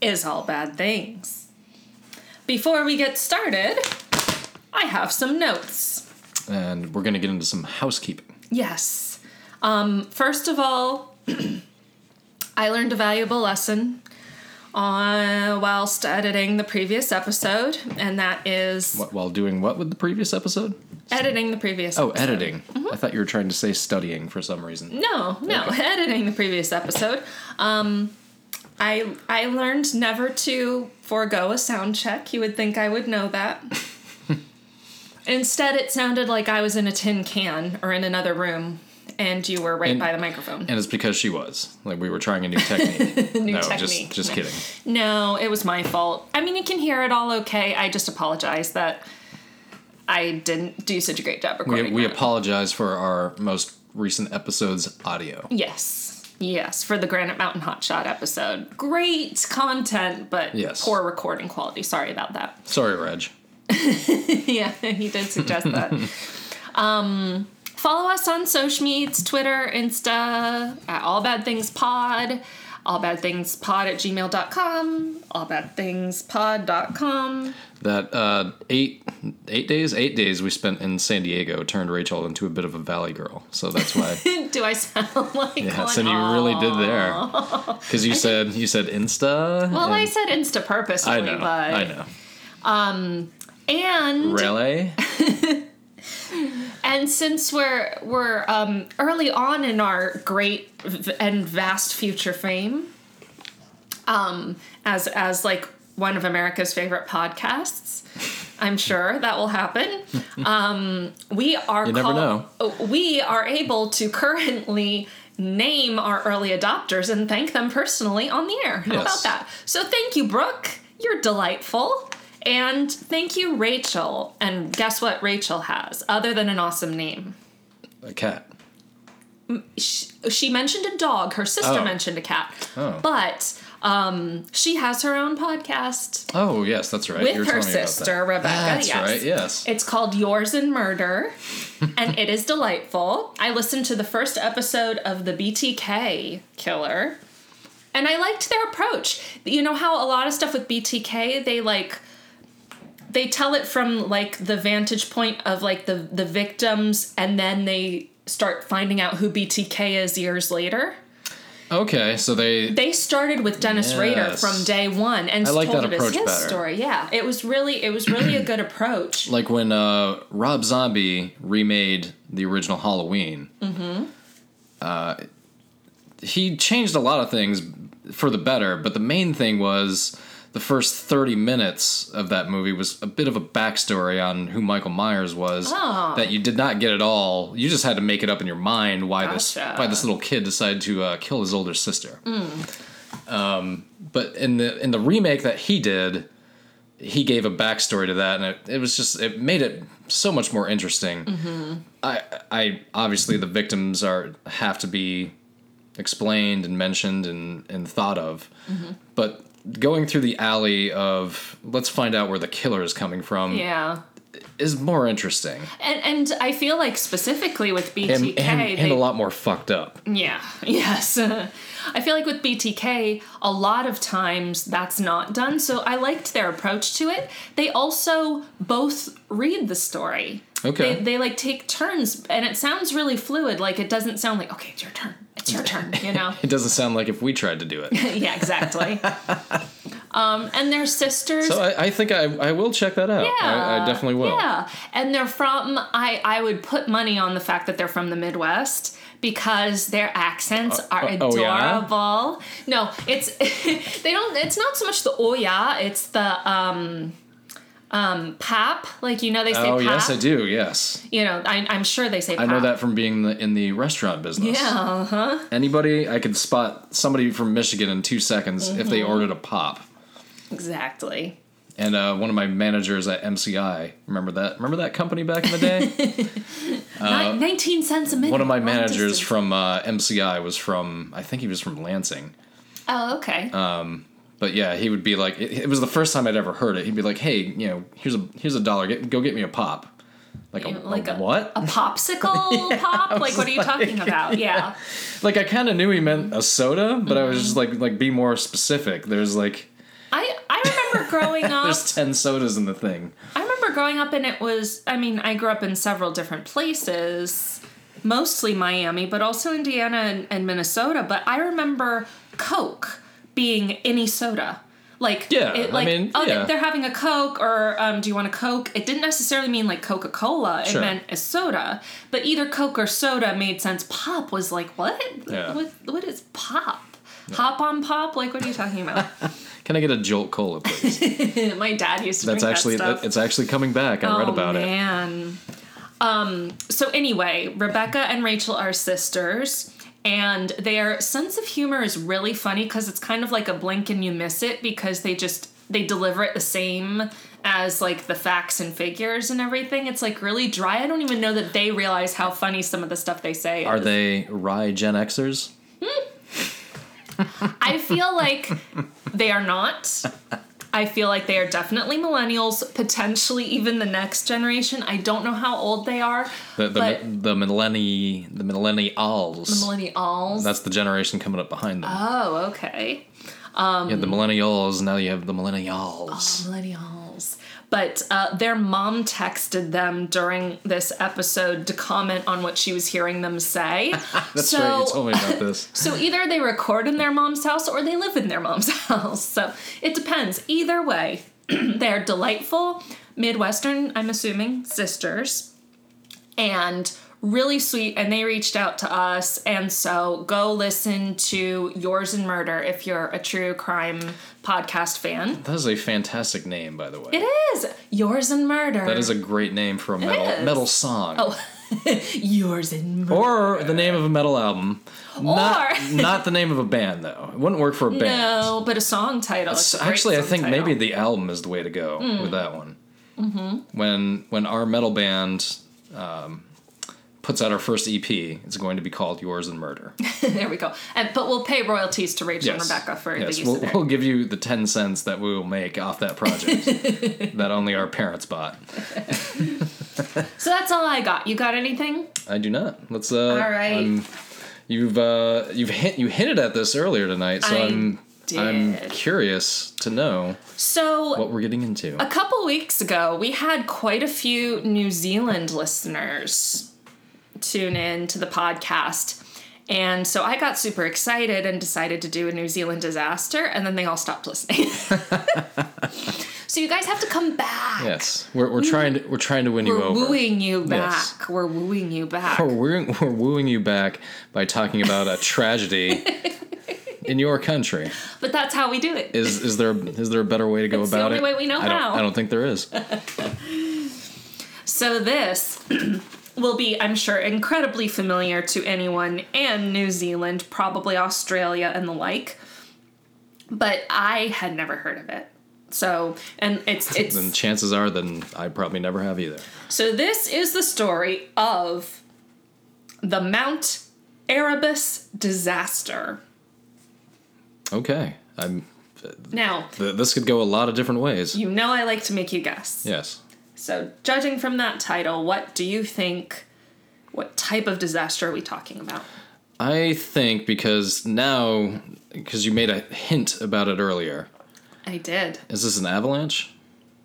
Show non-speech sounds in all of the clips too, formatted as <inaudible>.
is All Bad Things. Before we get started, I have some notes. And we're going to get into some housekeeping. Yes. Um, first of all, <clears throat> I learned a valuable lesson on whilst editing the previous episode, and that is What, while doing what with the previous episode? editing the previous Oh, episode. editing. I thought you were trying to say studying for some reason. No, no, <laughs> editing the previous episode. Um, I I learned never to forego a sound check. You would think I would know that. <laughs> Instead, it sounded like I was in a tin can or in another room, and you were right And- by the microphone. And it's because she was. Like, we were trying a new technique. <laughs> New no, technique. just just kidding. No, it was my fault. I mean, you can hear it all okay. I just apologize that I didn't do such a great job We, recording. we that. apologize for our most recent episode's audio. Yes. Yes, for the Granite Mountain Hotshot episode. Great content, but Yes. poor recording quality. Sorry about that. <laughs> Sorry, Reg. yeah, he did suggest that. <laughs> um, follow us on social medias Twitter, Insta, at All Bad Things Pod, All Bad Things Pod at gmail.com, All Bad Things Pod.com. That uh, eight eight days, eight days we spent in San Diego turned Rachel into a bit of a valley girl. So that's why. <laughs> Do I sound <laughs> like Yeah, so you really did there. Because <laughs> you said you said Insta. Well, I said Insta purposely, I know. but I know. Um, and Really? And since we're we're um, early on in our great v- and vast future fame, um, as as like one of America's favorite podcasts, I'm sure that will happen. <laughs> Um, we are You never call- we are able to currently name our early adopters and thank them personally on the air. How Yes. about that? So thank you, Brooke. You're delightful. And thank you, Rachel. And guess what Rachel has, other than an awesome name? A cat. She, she mentioned a dog. Her sister Oh. mentioned a cat. Oh. But um, she has her own podcast Oh yes, that's right. With her about that. sister, Rebecca. That's yes. right. Yes. It's called Yours in Murder, <laughs> and it is delightful. I listened to the first episode of the BTK killer, and I liked their approach. You know how a lot of stuff with BTK, they like they tell it from like the vantage point of like the the victims, and then they start finding out who BTK is years later. Okay, so they They started with Dennis Rader from day one and I like told that approach his story. Yeah, it was really it was really a good approach. <clears throat> like when uh, Rob Zombie remade the original Halloween. Mm-hmm. Uh, he changed a lot of things for the better, but the main thing was the first thirty minutes of that movie was a bit of a backstory on who Michael Myers was Oh. that you did not get at all. You just had to make it up in your mind why this why this little kid decided to uh, kill his older sister. Um, but in the in the remake that he did, he gave a backstory to that, and it, it was just it made it so much more interesting. I I obviously the victims are have to be explained and mentioned and and thought of, but going through the alley of let's find out where the killer is coming from Yeah. is more interesting And and I feel like specifically with BTK and, and, they and a lot more fucked up. Yeah, <laughs> yes. I feel like with BTK, a lot of times that's not done. So I liked their approach to it. They also both read the story. Okay. They, they like take turns, and it sounds really fluid. Like it doesn't sound like, okay, it's your turn. It's your turn, you know? <laughs> It doesn't sound like if we tried to do it. <laughs> yeah, exactly. <laughs> um, and their sisters. So I, I think I, I will check that out. I, I definitely will. Yeah, and they're from. I I would put money on the fact that they're from the Midwest because their accents are uh, oh, yeah? adorable. No, it's they don't. It's not so much the oh yeah. It's the um. Um, pap, like you know they say Oh pap. yes, I do. Yes, You know, I, I'm sure they say I pap. know that from being in the, in the restaurant business. Yeah, uh-huh. Anybody, I could spot somebody from Michigan in two seconds if they Mm-hmm. ordered a pop. exactly. And uh, one of my managers at MCI, remember that? Remember that company back in the day? <laughs> Ni- 19 cents a minute. Uh, one of my managers distance. from uh, MCI was from, I think he was from Lansing. Oh, okay. But yeah, he would be like, it, it was the first time I'd ever heard it. He'd be like, "Hey, you know, here's a here's a dollar. Get, go get me a pop." Like a, like a a- what? a popsicle <laughs> pop? Like, what are you talking about? <laughs> Yeah. like I kind of knew he meant a soda, but I was mm-hmm. just like like be more specific. There's like I, I remember growing <laughs> up. there's ten sodas in the thing. I remember growing up, and it was, I mean, I grew up in several different places, mostly Miami, but also Indiana and, and Minnesota. But I remember Coke being any soda. Like, Yeah, it, I like, mean, oh, yeah. they're having a Coke, or um, do you want a Coke? It didn't necessarily mean like Coca Cola, it Sure. meant a soda. But either Coke or soda made sense. Pop was like, what? Yeah. What, what is pop? Hop on pop? Like, what are you talking about? <laughs> Can I get a Jolt Cola, please? <laughs> My dad used to That's actually that it's actually coming back. I read Oh, about it. man. Um, so anyway, Rebecca and Rachel are sisters, and their sense of humor is really funny because it's kind of like a blink and you miss it because they just they deliver it the same as like the facts and figures and everything. It's like really dry. I don't even know that they realize how funny some of the stuff they say Are is. they rye Gen Xers? Hmm. I feel like they are not. I feel like they are definitely millennials, potentially even the next generation. I don't know how old they are. The the but the millenni the millennials. millennials. That's the generation coming up behind them. oh, okay. you had the millennials. Now you have the millennials. Oh, millennials. But uh, their mom texted them during this episode to comment on what she was hearing them say. <laughs> That's so, right. You told me about this. <laughs> So either they record in their mom's house or they live in their mom's <laughs> house. So it depends. Either way, <clears throat> they're delightful Midwestern, I'm assuming, sisters. And really sweet. And they reached out to us. And so go listen to Yours and Murder if you're a true crime podcast fan. That is a fantastic name, by the way. It is Yours and Murder. That is a great name for a metal metal song. Oh. <laughs> Yours and Murder. Or the name of a metal album. Not, Or- <laughs> not the name of a band, though. It wouldn't work for a band. No, but a song title. It's a great Actually, I think title. maybe the album is the way to go Hmm. with that one. Mm-hmm. When when our metal band um, puts out our first EP, it's going to be called Yours and Murder. <laughs> there we go. And but we'll pay royalties to Rachel Yes. and Rebecca for yes, the use we'll, of their. we'll give you the ten cents that we will make off that project <laughs> that only our parents bought. So that's all I got. You got anything? I do not. Let's. Uh, All right. I'm- you've uh, you've hint, you hinted at this earlier tonight, so I am I'm curious to know So what we're getting into. a couple weeks ago, we had quite a few New Zealand listeners tune in to the podcast. And so I got super excited and decided to do a New Zealand disaster, and then they all stopped listening. <laughs> so you guys have to come back. Yes, we're, we're trying to we're trying to win you We're over. wooing you back. Yes. We're wooing you back. We're wooing, we're wooing you back by talking about a tragedy <laughs> in your country. But that's how we do it. Is is there is there a better way to go It's the about only it? way we know I how. I don't think there is. <laughs> So this <clears throat> will be, I'm sure, incredibly familiar to anyone in New Zealand, probably Australia and the like. But I had never heard of it. So, and it's <laughs> it's then chances are, then I probably never have either. so this is the story of the Mount Erebus disaster. Okay, I'm. Uh, now, th- This could go a lot of different ways. you know I like to make you guess. Yes. So, judging from that title, what do you think? What type of disaster are we talking about? I think because now, because you made a hint about it earlier, I did. is this an avalanche?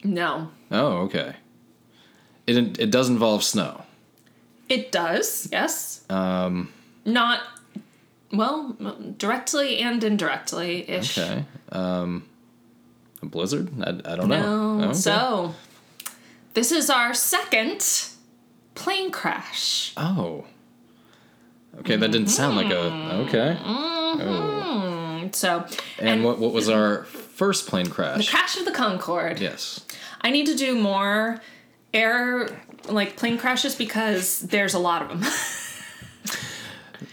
No. Oh, okay. It it does involve snow. It does, yes. Um, Not, well, directly and indirectly ish. Okay. Um, a blizzard? I, I don't know. No. Okay. So, this is our second plane crash. Oh. Okay, that didn't sound like a. Okay. Mm-hmm. Oh. So, And, what what was our first plane crash? the crash? crash of the Concorde. yes. I need to do more air like plane crashes because there's a lot of them.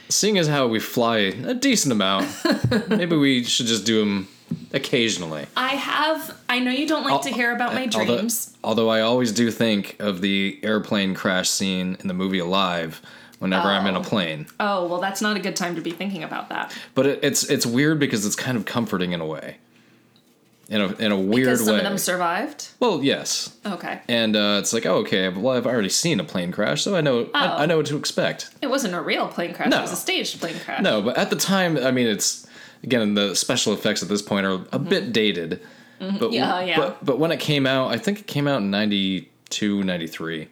Seeing as how we fly a decent amount, <laughs> maybe we should just do them occasionally. I have. I know you don't like to hear about my Although, dreams. although I always do think of the airplane crash scene in the movie Alive whenever I'm in a Oh. plane. Oh well, that's not a good time to be thinking about that. But it, it's it's weird because it's kind of comforting in a way. In a in a weird Because some way. of them survived. well, yes. Okay. And uh, it's like, oh, okay. Well, I've already seen a plane crash, so I know Oh. I, I know what to expect. It wasn't a real plane crash. No. It was a staged plane crash. No, but at the time, I mean, it's again the special effects at this point are a bit dated. But Mm-hmm. Yeah, yeah. But but when it came out, I think it came out in 92, 93.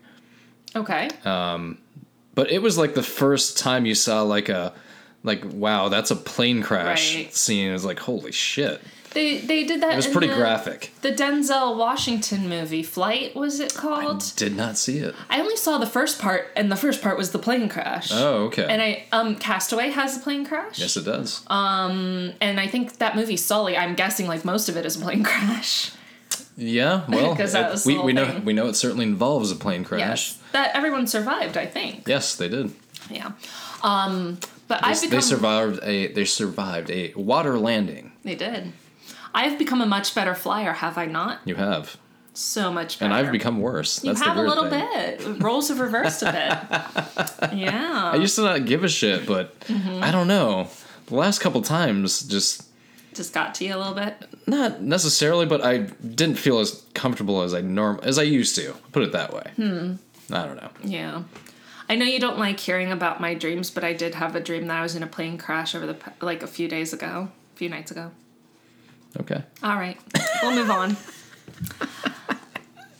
Okay. But it was like the first time you saw like a like wow, that's a plane crash Right. scene. It was like holy shit. They they did that. It was pretty the, graphic. The Denzel Washington movie, Flight, was it called? I Did not see it. I only saw the first part, and the first part was the plane crash. Oh, okay. And I um Castaway has a plane crash. yes, it does. Um, and I think that movie Sully. I'm guessing like most of it is a plane <laughs> crash. yeah, <laughs> well, it- we we know thing. we know it certainly involves a plane crash. Yes, that everyone survived. I think. Yes, they did. Yeah. Um, but I've become. they survived a they survived a water landing. They did. I've become a much better flyer, have I not? You have, So much better. and I've become worse. You That's have the a little thing. bit. Roles have reversed a bit. <laughs> yeah. I used to not give a shit, but Mm-hmm. I don't know. The last couple times, just Just got to you a little bit. not necessarily, but I didn't feel as comfortable as I norm as I used to. Put it that way. Hmm. I don't know. Yeah. I know you don't like hearing about my dreams, but I did have a dream that I was in a plane crash over the like a few days ago, a few nights ago. Okay. All right, we'll move on.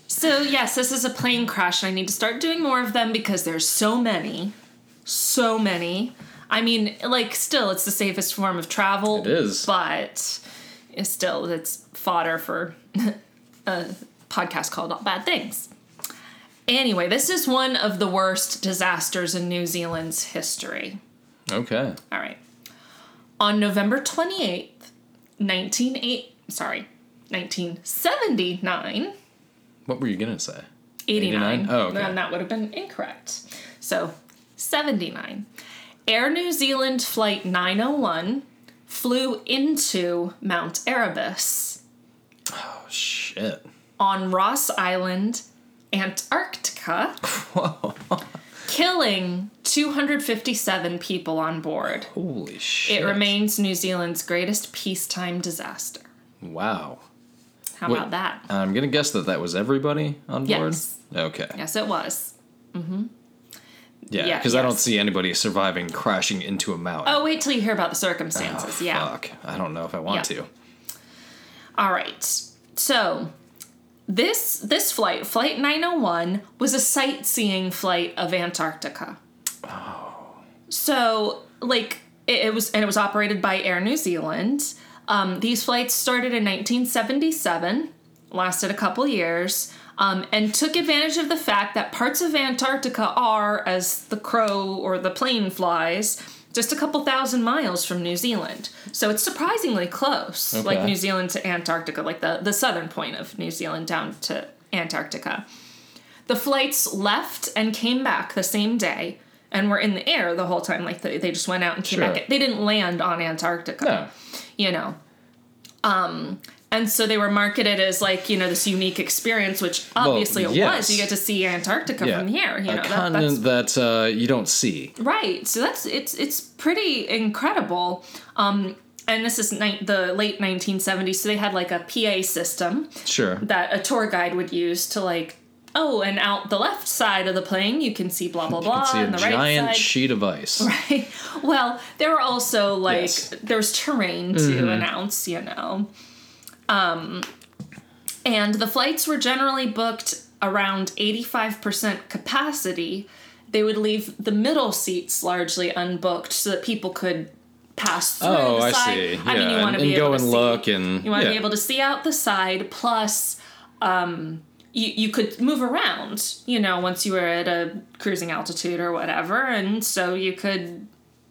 So yes, this is a plane crash, and I need to start doing more of them because there's so many, so many. I mean, like, still, it's the safest form of travel. It is. but it's still, it's fodder for <laughs> a podcast called All Bad Things. Anyway, this is one of the worst disasters in New Zealand's history. Okay. All right. On November 28th, 198 sorry, 1979, What were you gonna say? 89. 89? Oh, okay. Then that would have been incorrect. So, 79. Air New Zealand Flight 901 flew into Mount Erebus Oh shit. on Ross Island, Antarctica, <laughs> Whoa. Killing 257 people on board. Holy shit. It remains New Zealand's greatest peacetime disaster. Wow. How Wait. about that? I'm gonna guess that that was everybody on board. Yes. Okay. Yes, it was. Mm-hmm. Yeah. Yeah, Because I don't see anybody surviving crashing into a mountain. Oh, wait till you hear about the circumstances. Oh, yeah. Fuck. I don't know if I want Yeah. to. All right. So, this this flight, flight 901, was a sightseeing flight of Antarctica. Oh. So, like it, it was and it was operated by Air New Zealand. Um, these flights started in 1977, lasted a couple years, um, and took advantage of the fact that parts of Antarctica are, as the crow or the plane flies, just a couple thousand miles from New Zealand. So it's surprisingly close, like New Zealand to Antarctica, like the, the southern point of New Zealand down to Antarctica. The flights left and came back the same day and were in the air the whole time. Like they, they just went out and came Sure. back. They didn't land on Antarctica No. you know. Um, and so they were marketed as like you know this unique experience, which obviously it yes. was. You get to see Antarctica Yeah. from here. You a know that, continent that uh, you don't see. right. So that's it's it's pretty incredible. Um, and this is ni- the late 1970s, so they had like a PA system Sure. that a tour guide would use to like. Oh, and out the left side of the plane, you can see blah blah You blah, can see a and the right giant side, sheet of ice. <laughs> Right. Well, there were also like Yes. there was terrain to announce, you know. Um and the flights were generally booked around 85% capacity. They would leave the middle seats largely unbooked so that people could pass through Oh, the I side. see. I mean, you want to be and go able and to look see, and- you want to yeah. be able to see out the side plus um you, you could move around, you know, once you were at a cruising altitude or whatever, and so you could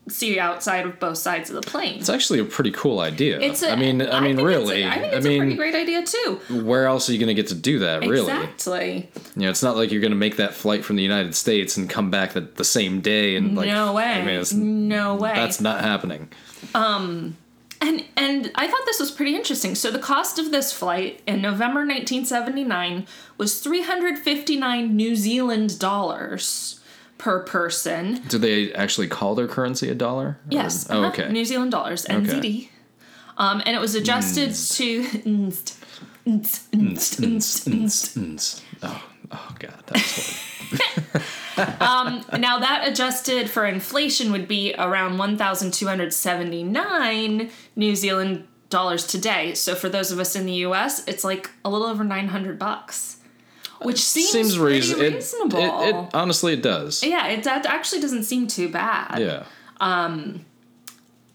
see outside of both sides of the plane. It's actually a pretty cool idea. It's a, I mean, I mean, think it's a- really. I think I it's a pretty mean, great idea too. where else are you going to get to do that? Really? Exactly. You know, it's not like you're going to make that flight from the United States and come back the, the same day and like. no way. I mean, it's, no way. that's not happening. Um. And and I thought this was pretty interesting. So the cost of this flight in November 1979 was 359 New Zealand dollars per person. Do they actually call their currency a dollar? Or- Yes. Oh, uh-huh, okay. New Zealand dollars, NZD. Um, and it was adjusted to Oh, oh God, that's horrible. <laughs> Now that adjusted for inflation would be around 1,279 New Zealand dollars today. So for those of us in the U.S., it's like a little over 900 bucks, which seems, Seems reason- it- reasonable. It, it, honestly, it does. yeah, it actually doesn't seem too bad. Yeah. Um,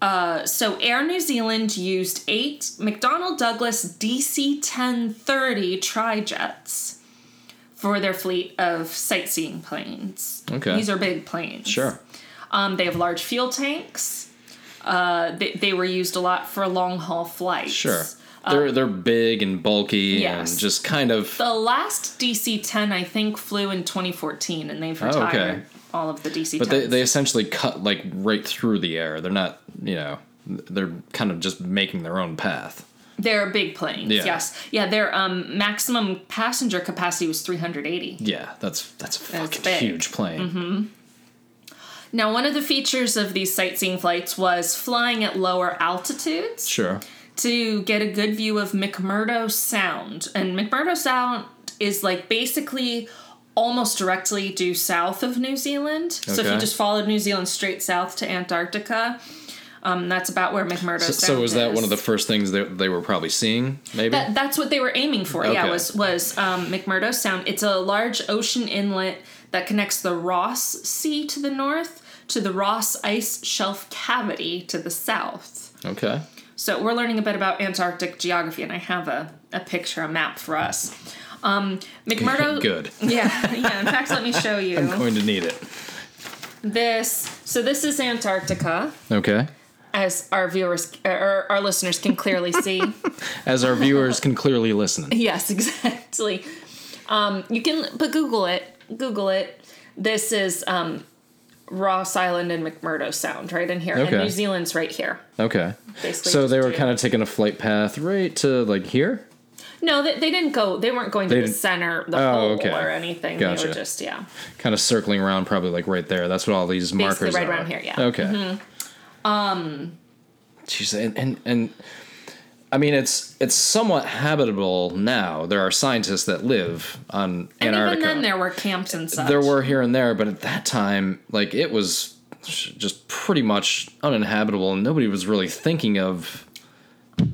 uh, So Air New Zealand used eight McDonnell Douglas DC 1030 trijets for their fleet of sightseeing planes. Okay. These are big planes. Sure. Um, they have large fuel tanks. Uh, they, they were used a lot for long haul flights. Sure. They're they're big and bulky yes. and just kind of The last DC 10, I think, flew in 2014, and they've Oh, retired okay. all of the DC 10s. But they, they essentially cut like right through the air. They're not, you know, they're kind of just making their own path. They're big planes, Yeah. yes. Yeah, their um, maximum passenger capacity was 380. Yeah, that's that's a That's fucking big. Mm-hmm. huge plane. Now, one of the features of these sightseeing flights was flying at lower altitudes Sure. To get a good view of McMurdo Sound. And McMurdo Sound is like basically almost directly due south of New Zealand. So if you just followed New Zealand straight south to Antarctica, um, that's about where McMurdo So, so was that is. one of the first things that they were probably seeing? Maybe. That, that's what they were aiming for. Yeah, Okay. was was um, McMurdo Sound. It's a large ocean inlet that connects the Ross Sea to the north to the Ross Ice Shelf cavity to the south. okay. So we're learning a bit about Antarctic geography, and I have a, a picture, a map for us. Um, McMurdo. <laughs> Good. <laughs> Yeah, yeah. In fact, let me show <laughs> you I'm going to need it. this. So this is Antarctica, Okay. as our viewers or our listeners can clearly see. As our viewers can clearly listen. Yes, exactly. Um, you can, but Google it. Google it. This is um, Ross Island and McMurdo Sound right in here, and New Zealand's right here. Okay. Basically, So they were kind of taking a flight path right to like here. No, they, they didn't go. They weren't going to They the didn't- center, the Oh, pole, okay. or anything. They were just yeah. kind of circling around, probably like right there. That's what all these Basically markers right are. around here, yeah. Mm-hmm. Okay. Um. Jeez, and, and and I mean, it's it's somewhat habitable now. There are scientists that live on Antarctica. And Antarctica. even then, there were camps and such. There were here and there, but at that time, like it was just pretty much uninhabitable, and nobody was really thinking of,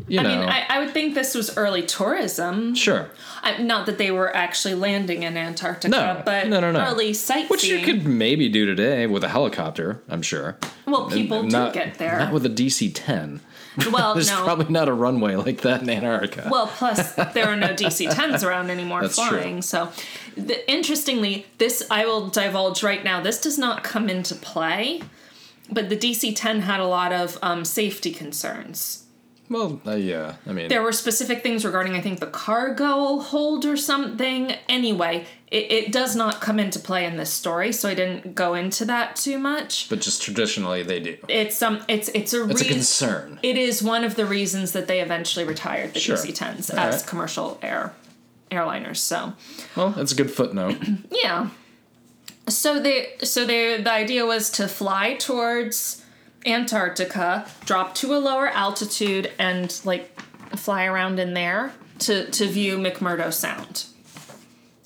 you I know. mean, I, I would think this was early tourism. sure. I, not that they were actually landing in Antarctica, No, but no, no, no. early sightseeing. Which you could maybe do today with a helicopter, I'm sure. Well, people not, do get there. Not with a DC 10. well, <laughs> There's no. probably not a runway like that in Antarctica. Well, plus there are no DC 10s around anymore That's true. flying. So, the, interestingly, this I will divulge right now. This does not come into play, but the DC 10 had a lot of um, safety concerns. Well, uh, yeah. I mean, There were specific things regarding, I think, the cargo hold or something. Anyway, it, it does not come into play in this story, so I didn't go into that too much. but just traditionally they do. It's um, it's it's a It's a concern. It is one of the reasons that they eventually retired the Sure. DC-10s All as right. commercial air airliners. So. Well, that's a good footnote. <clears throat> Yeah. So they so they the idea was to fly towards Antarctica, drop to a lower altitude and like fly around in there to to view McMurdo Sound.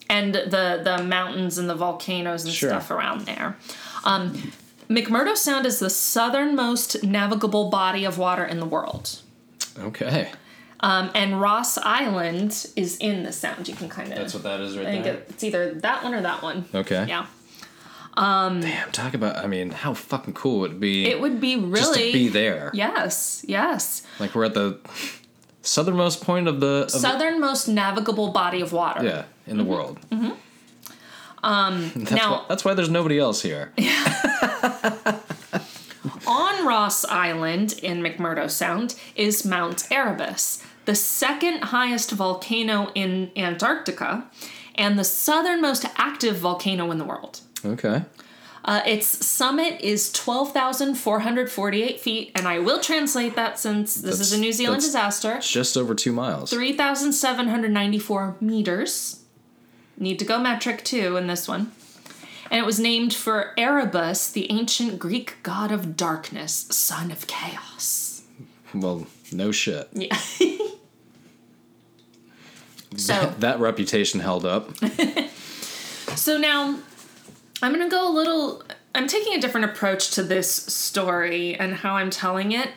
And the the mountains and the volcanoes and Sure. stuff around there. Um, McMurdo Sound is the southernmost navigable body of water in the world. Okay. Um, and Ross Island is in the sound. You can kind of That's what that is right I think there. it's either that one or that one. Okay. Yeah. Damn, talk about, I mean, how fucking cool would it be It would be really just to be there? Yes, yes. Like we're at the southernmost point of the. Of the- Southernmost navigable body of water. yeah, in the world. Mm-hmm. Um, <laughs> that's now- why, that's why there's nobody else here. <laughs> On Ross Island in McMurdo Sound is Mount Erebus, the second highest volcano in Antarctica and the southernmost active volcano in the world. Okay. Uh, its summit is 12,448 feet, and I will translate that since this is a New Zealand that's- disaster. It's just over two miles. 3,794 meters. Need to go metric too in this one. And it was named for Erebus, the ancient Greek god of darkness, son of chaos. Well, no shit. Yeah. <laughs> so, that reputation held up. <laughs> so now I'm going to go a little I'm taking a different approach to this story and how I'm telling it.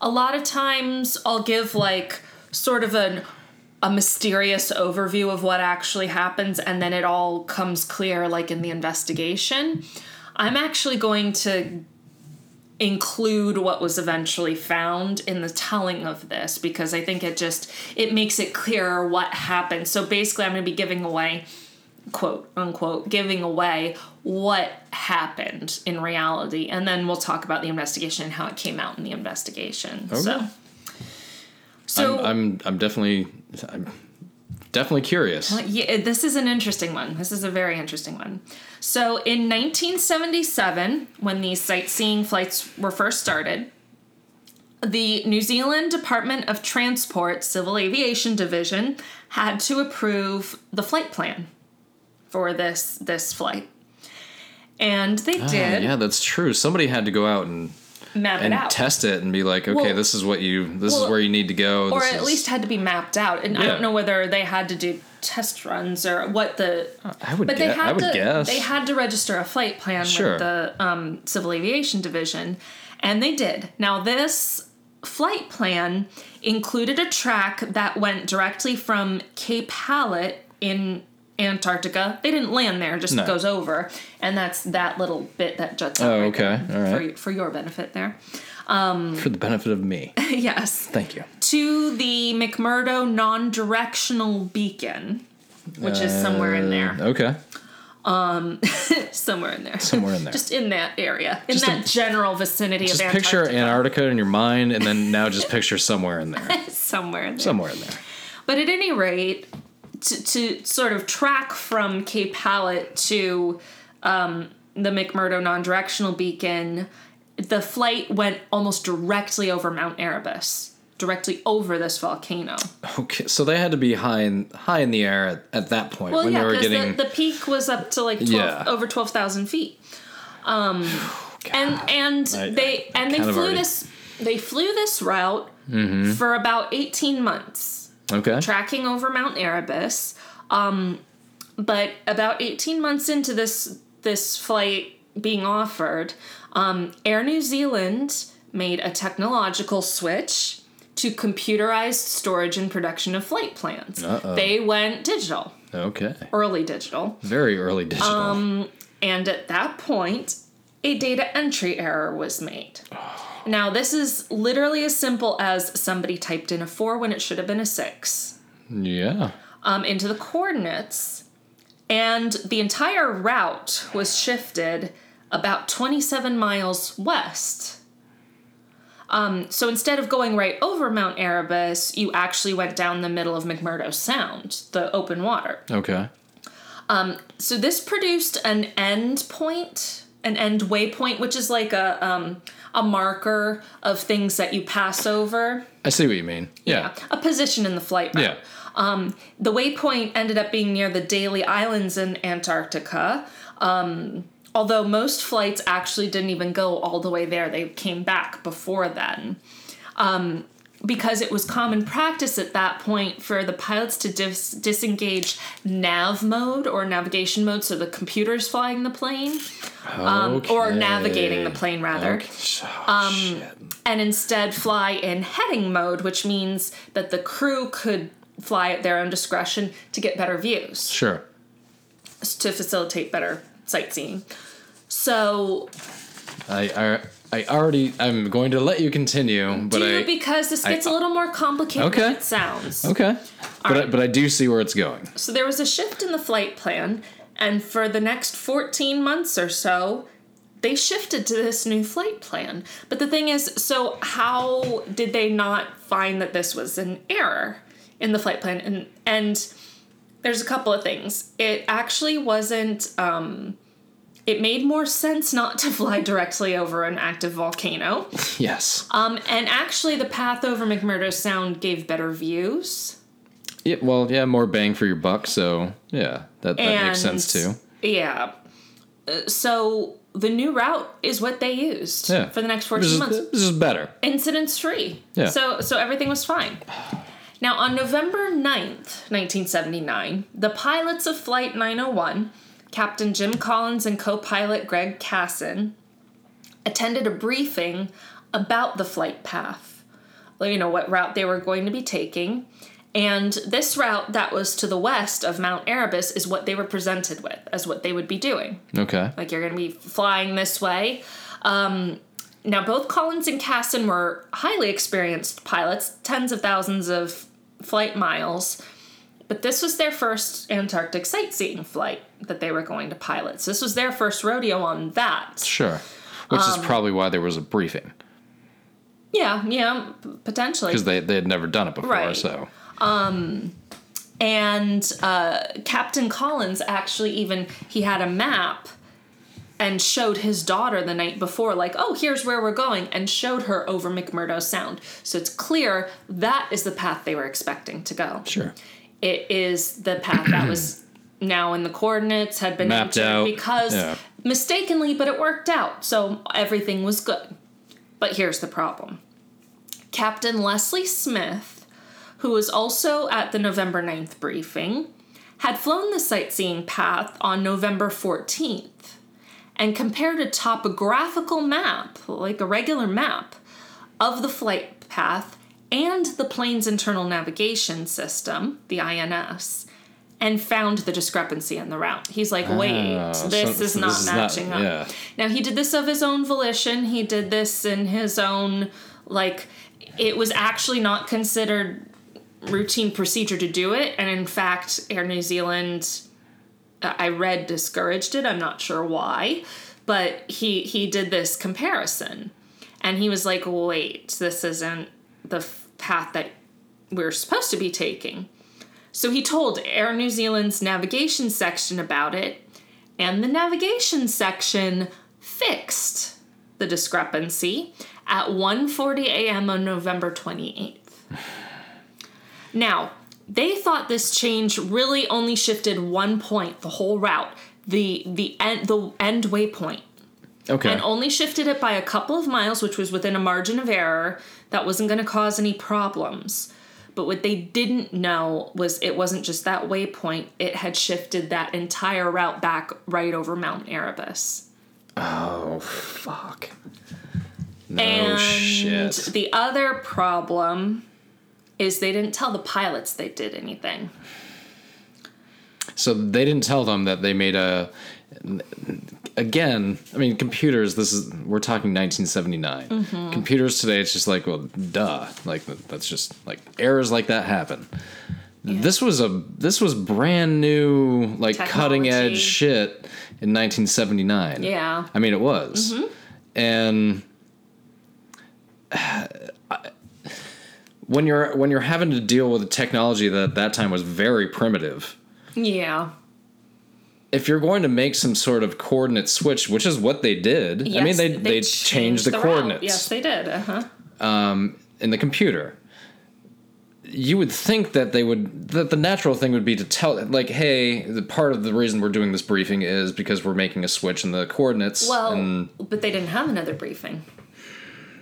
A lot of times I'll give like sort of an a mysterious overview of what actually happens and then it all comes clear like in the investigation. I'm actually going to include what was eventually found in the telling of this because I think it just it makes it clearer what happened. So basically I'm going to be giving away quote unquote giving away what happened in reality and then we'll talk about the investigation and how it came out in the investigation. Okay. so I'm, I'm I'm definitely I'm definitely curious. yeah, this is an interesting one. This is a very interesting one. So, in 1977, when these sightseeing flights were first started, the New Zealand Department of Transport Civil Aviation Division had to approve the flight plan for this this flight. And they Ah, did yeah, that's true. Somebody had to go out and map it and out. test it and be like, okay, Well- this is what you this well, is where you need to go. or at is- least had to be mapped out. And I don't know whether they had to do test runs or what the I would But they guess, had I would to guess. they had to register a flight plan Sure. with the um, Civil Aviation Division, and they did. Now this flight plan included a track that went directly from Cape Hallett in Antarctica. They didn't land there; just No. goes over, and that's that little bit that juts out. Oh, right okay. there All right. For, for your benefit there. for the benefit of me. <laughs> yes. Thank you. To the McMurdo non-directional beacon, which is somewhere in there. Uh, Okay. <laughs> somewhere in there. Somewhere in there. <laughs> just in that area, in Just that a- general vicinity Just of Antarctica. Just picture Antarctica. Antarctica in your mind, and then now just picture somewhere in there. somewhere in there. Somewhere in there. But at any rate, to, to sort of track from Cape Hallett to um, the McMurdo non-directional beacon, the flight went almost directly over Mount Erebus, directly over this volcano. Okay, so they had to be high in high in the air at, at that point Well, when yeah, they were getting. the, the peak was up to like 12, Yeah. over twelve thousand feet. Um, and and I- they I and they flew already- this they flew this route Mm-hmm. for about eighteen months, okay. tracking over Mount Erebus. Um, but about eighteen months into this this flight being offered, um, Air New Zealand made a technological switch to computerized storage and production of flight plans. Uh-oh. They went digital Okay. early digital. Very early digital. Um, And at that point, a data entry error was made. Now, this is literally as simple as somebody typed in a four when it should have been a six yeah. um, into the coordinates, and the entire route was shifted about 27 miles west. Um, so instead of going right over Mount Erebus, you actually went down the middle of McMurdo Sound, the open water. Okay. So this produced an end point, an end waypoint, which is like a um, a marker of things that you pass over. I see what you mean. Yeah. A position in the flight route. Yeah. Um, the waypoint ended up being near the Dailey Islands in Antarctica. Um, although most flights actually didn't even go all the way there, they came back before then. Um, because it was common practice at that point for the pilots to dis- disengage nav mode or navigation mode, so the computer's flying the plane, um, or navigating the plane rather Okay. Oh, shit. and instead fly in heading mode, which means that the crew could fly at their own discretion to get better views, Sure. to facilitate better sightseeing. So, I, I already I'm going to let you continue, but do I because this gets I- a little more complicated Okay. than it sounds. okay. But I, but I do see where it's going. So there was a shift in the flight plan, and for the next 14 months or so, they shifted to this new flight plan. But the thing is, so how did they not find that this was an error in the flight plan? And and there's a couple of things. It actually wasn't. Um, it made more sense not to fly directly over an active volcano. Yes. Um, and actually, the path over McMurdo Sound gave better views. Yeah, well, yeah, more bang for your buck. So yeah, that, that makes sense too. Yeah. Uh, so the new route is what they used Yeah. for the next This 14 is, months. this is better. Incidents free. Yeah. So so everything was fine. Now on November 9th, 1979, the pilots of Flight 901, Captain Jim Collins and co-pilot Greg Cassin, attended a briefing about the flight path. You know what route they were going to be taking. And this route that was to the west of Mount Erebus is what they were presented with as what they would be doing Okay. like you're going to be flying this way. Um, now, both Collins and Cassin were highly experienced pilots, tens of thousands of flight miles, but this was their first Antarctic sightseeing flight that they were going to pilot. So this was their first rodeo on that. Sure. Which Um, is probably why there was a briefing Yeah, yeah, potentially. because they they had never done it before. Right. So and uh, Captain Collins actually even he had a map and showed his daughter the night before, like, oh, here's where we're going, and showed her over McMurdo Sound. So it's clear that is the path they were expecting to go. sure. It is the path that was now in the coordinates, had been Mapped entered out, because yeah. mistakenly, but it worked out. So everything was good. But here's the problem Captain Leslie Smith, who was also at the November 9th briefing, had flown the sightseeing path on November 14th and compared a topographical map, like a regular map, of the flight path and the plane's internal navigation system, the INS, and found the discrepancy in the route. He's like, wait, Ah, so- this is so not this is not- matching up. yeah. Now, he did this of his own volition. He did this in his own, like, it was actually not considered routine procedure to do it. And in fact, Air New Zealand, uh, I read, discouraged it. I'm not sure why. But he, he did this comparison. And he was like, wait, this isn't the f- path that we're supposed to be taking. So he told Air New Zealand's navigation section about it, and the navigation section fixed the discrepancy at 1:40 a.m. on November 28th. <sighs> Now, they thought this change really only shifted one point the whole route, the the end the end waypoint Okay. and only shifted it by a couple of miles, which was within a margin of error that wasn't going to cause any problems. But what they didn't know was it wasn't just that waypoint, it had shifted that entire route back right over Mount Erebus. oh fuck. No and shit. the other problem is they didn't tell the pilots they did anything. So they didn't tell them that they made a. Again, I mean, computers. This is we're talking 1979. Mm-hmm. Computers today, it's just like, well, duh. Like that's just like errors like that happen. This was a this was brand new, like cutting edge shit in 1979. Yeah. I mean, it was, Mm-hmm. and <sighs> when you're when you're having to deal with a technology that at that time was very primitive Yeah. If you're going to make some sort of coordinate switch, which is what they did, I mean, Yes, they, they, changed the, route. coordinates Yes, they did. Uh-huh. in the computer. You would think that they would, that the natural thing would be to tell, like, hey, the part of the reason we're doing this briefing is because we're making a switch in the coordinates. Well, and, but they didn't have another briefing.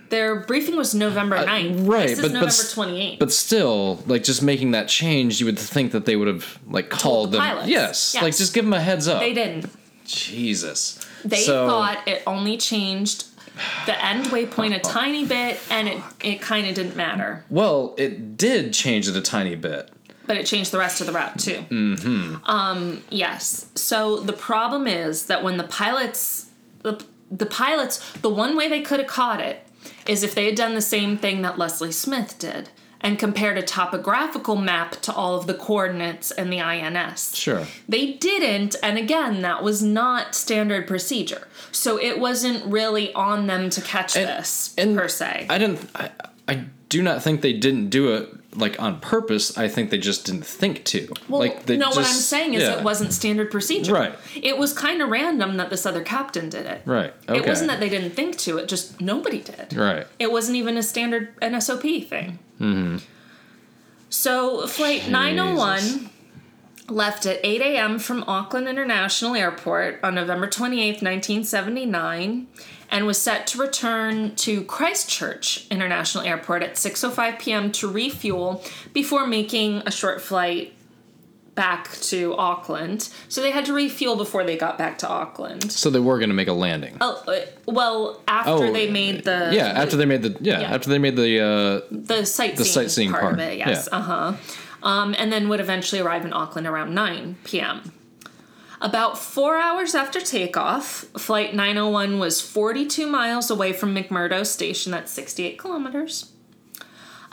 Their briefing was November 9th. Uh, right, This but- November s- 28th. but still, like, just making that change, you would think that they would have, like, called the them. pilots. Yes, Yes. Like, just give them a heads up. they didn't. Jesus. They So- thought it only changed the end waypoint a <sighs> tiny bit, and it, it kind of didn't matter. Well, it did change it a tiny bit. But it changed the rest of the route too. Mm-hmm. Um, yes. So the problem is that when the pilots, the, the pilots, the one way they could have caught it is if they had done the same thing that Leslie Smith did and compared a topographical map to all of the coordinates in the INS. Sure. They didn't, and again, that was not standard procedure. So it wasn't really on them to catch And- this and per se. I didn't. I, I do not think they didn't do it like on purpose. I think they just didn't think to. Well, like they no, what I'm saying is yeah. it wasn't standard procedure. Right. It was kind of random that this other captain did it. Right. Okay. It wasn't that they didn't think to, it just nobody did. Right. It wasn't even a standard NSOP thing. Mm-hmm. So, Flight 901 left at 8 a.m. from Auckland International Airport on November 28th, 1979, and was set to return to Christchurch International Airport at 6.05 p.m. to refuel before making a short flight back to Auckland. So they had to refuel before they got back to Auckland. So they were going to make a landing. Oh, uh, well, after Oh, they made the yeah. After they made the yeah, Yeah. After they made the uh, the sightseeing, The sightseeing part, part, of it, yes, yeah. uh huh. Um, and then would eventually arrive in Auckland around 9 p.m. About four hours after takeoff, Flight 901 was 42 miles away from McMurdo Station, that's 68 kilometers.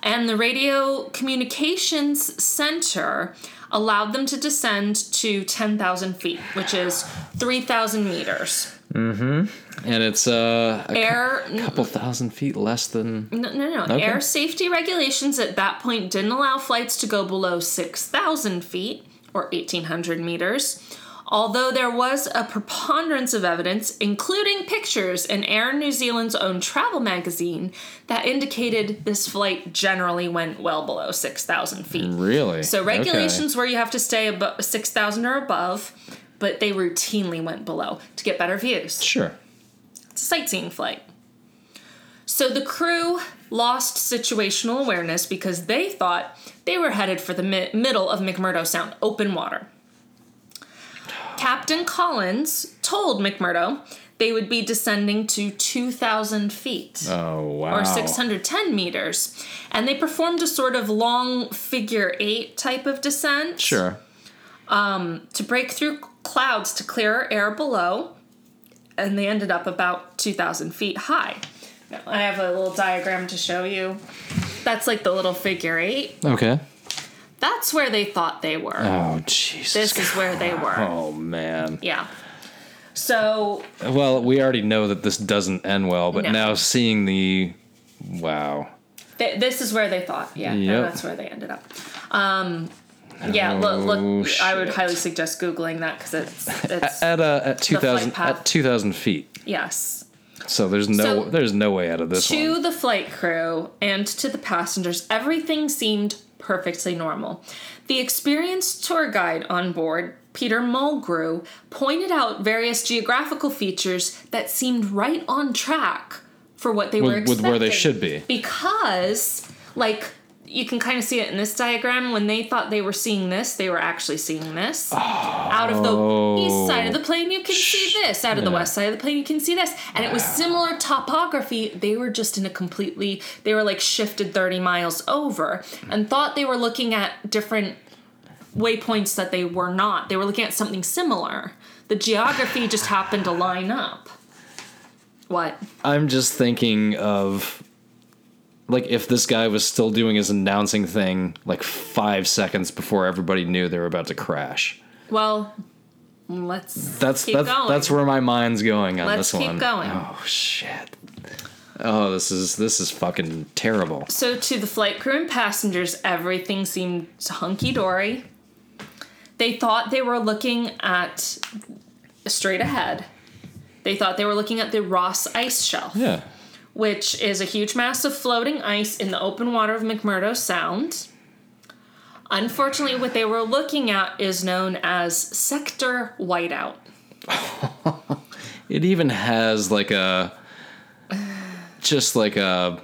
And the radio communications center allowed them to descend to 10,000 feet, which is 3,000 meters. Mm-hmm. And it's uh, a Air couple thousand feet less than. No, no, no. Okay. Air safety regulations at that point didn't allow flights to go below 6,000 feet or 1,800 meters. Although there was a preponderance of evidence, including pictures in Air New Zealand's own travel magazine, that indicated this flight generally went well below 6,000 feet. Really. So Okay. regulations where you have to stay above 6,000 or above, but they routinely went below to get better views. Sure. It's a sightseeing flight. So the crew lost situational awareness because they thought they were headed for the mi- middle of McMurdo Sound, open water. Captain Collins told McMurdo they would be descending to 2,000 feet Oh wow. or 610 meters, and they performed a sort of long figure eight type of descent Sure. Um, to break through clouds to clearer air below, and they ended up about 2,000 feet high. I have a little diagram to show you. That's like the little figure eight. Okay. That's where they thought they were. Oh Jesus. this is where they were. Oh man. Yeah. So, Well, we already know that this doesn't end well, but No. now seeing the wow. th- this is where they thought. Yeah, Yep. that's where they ended up. Um, yeah, look, Oh, look I would highly suggest Googling that because it's, <laughs> it's At uh, at two thousand at two thousand feet. yes. So there's no So- there's no way out of this To one. the flight crew and to the passengers, everything seemed perfectly normal. The experienced tour guide on board, Peter Mulgrew, pointed out various geographical features that seemed right on track for what they were expecting. with where they should be. Because, like, you can kind of see it in this diagram. When they thought they were seeing this, they were actually seeing this. Out of the east side of the plane, you can see this. Out of the west side of the plane, you can see this. And it was similar topography. They were just in a completely, they were like shifted 30 miles over and thought they were looking at different waypoints that they were not. They were looking at something similar. The geography just happened to line up. What? I'm just thinking of like if this guy was still doing his announcing thing like five seconds before everybody knew they were about to crash. Well, let's That's keep that's going. that's where my mind's going on Let's this keep one. going. Oh shit. Oh, this is this is fucking terrible. So, to the flight crew and passengers, everything seemed hunky dory. They thought they were looking at straight ahead. They thought they were looking at the Ross Ice Shelf, Yeah. Which is a huge mass of floating ice in the open water of McMurdo Sound. Unfortunately, what they were looking at is known as Sector Whiteout. <laughs> It even has like a just like a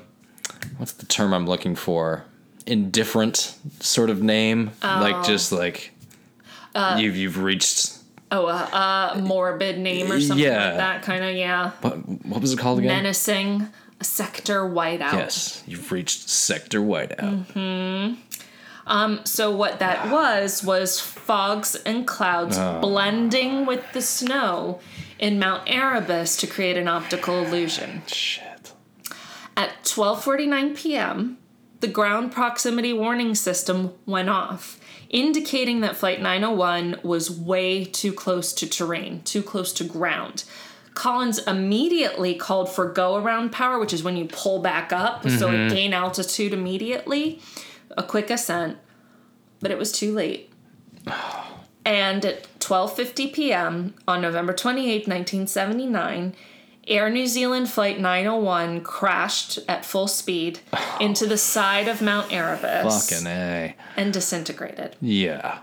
what's the term I'm looking for? Indifferent sort of name. Like oh. just like uh, you've you've reached Oh, a, a morbid name or something Yeah. like that, kind of, yeah. what what was it called again? Menacing Sector Whiteout. Yes, you've reached Sector Whiteout. Hmm. So what that was was fogs and clouds Oh. blending with the snow in Mount Erebus to create an optical illusion. Shit. At 12:49 p.m., the ground proximity warning system went off, indicating that Flight 901 was way too close to terrain, too close to ground. Collins immediately called for go around power, which is when you pull back up, so it mm-hmm. gain altitude immediately, a quick ascent, but it was too late. And at 12:50 p.m. on November 28, 1979, Air New Zealand flight 901 crashed at full speed <sighs> into the side of Mount Erebus Fucking A. and disintegrated. Yeah.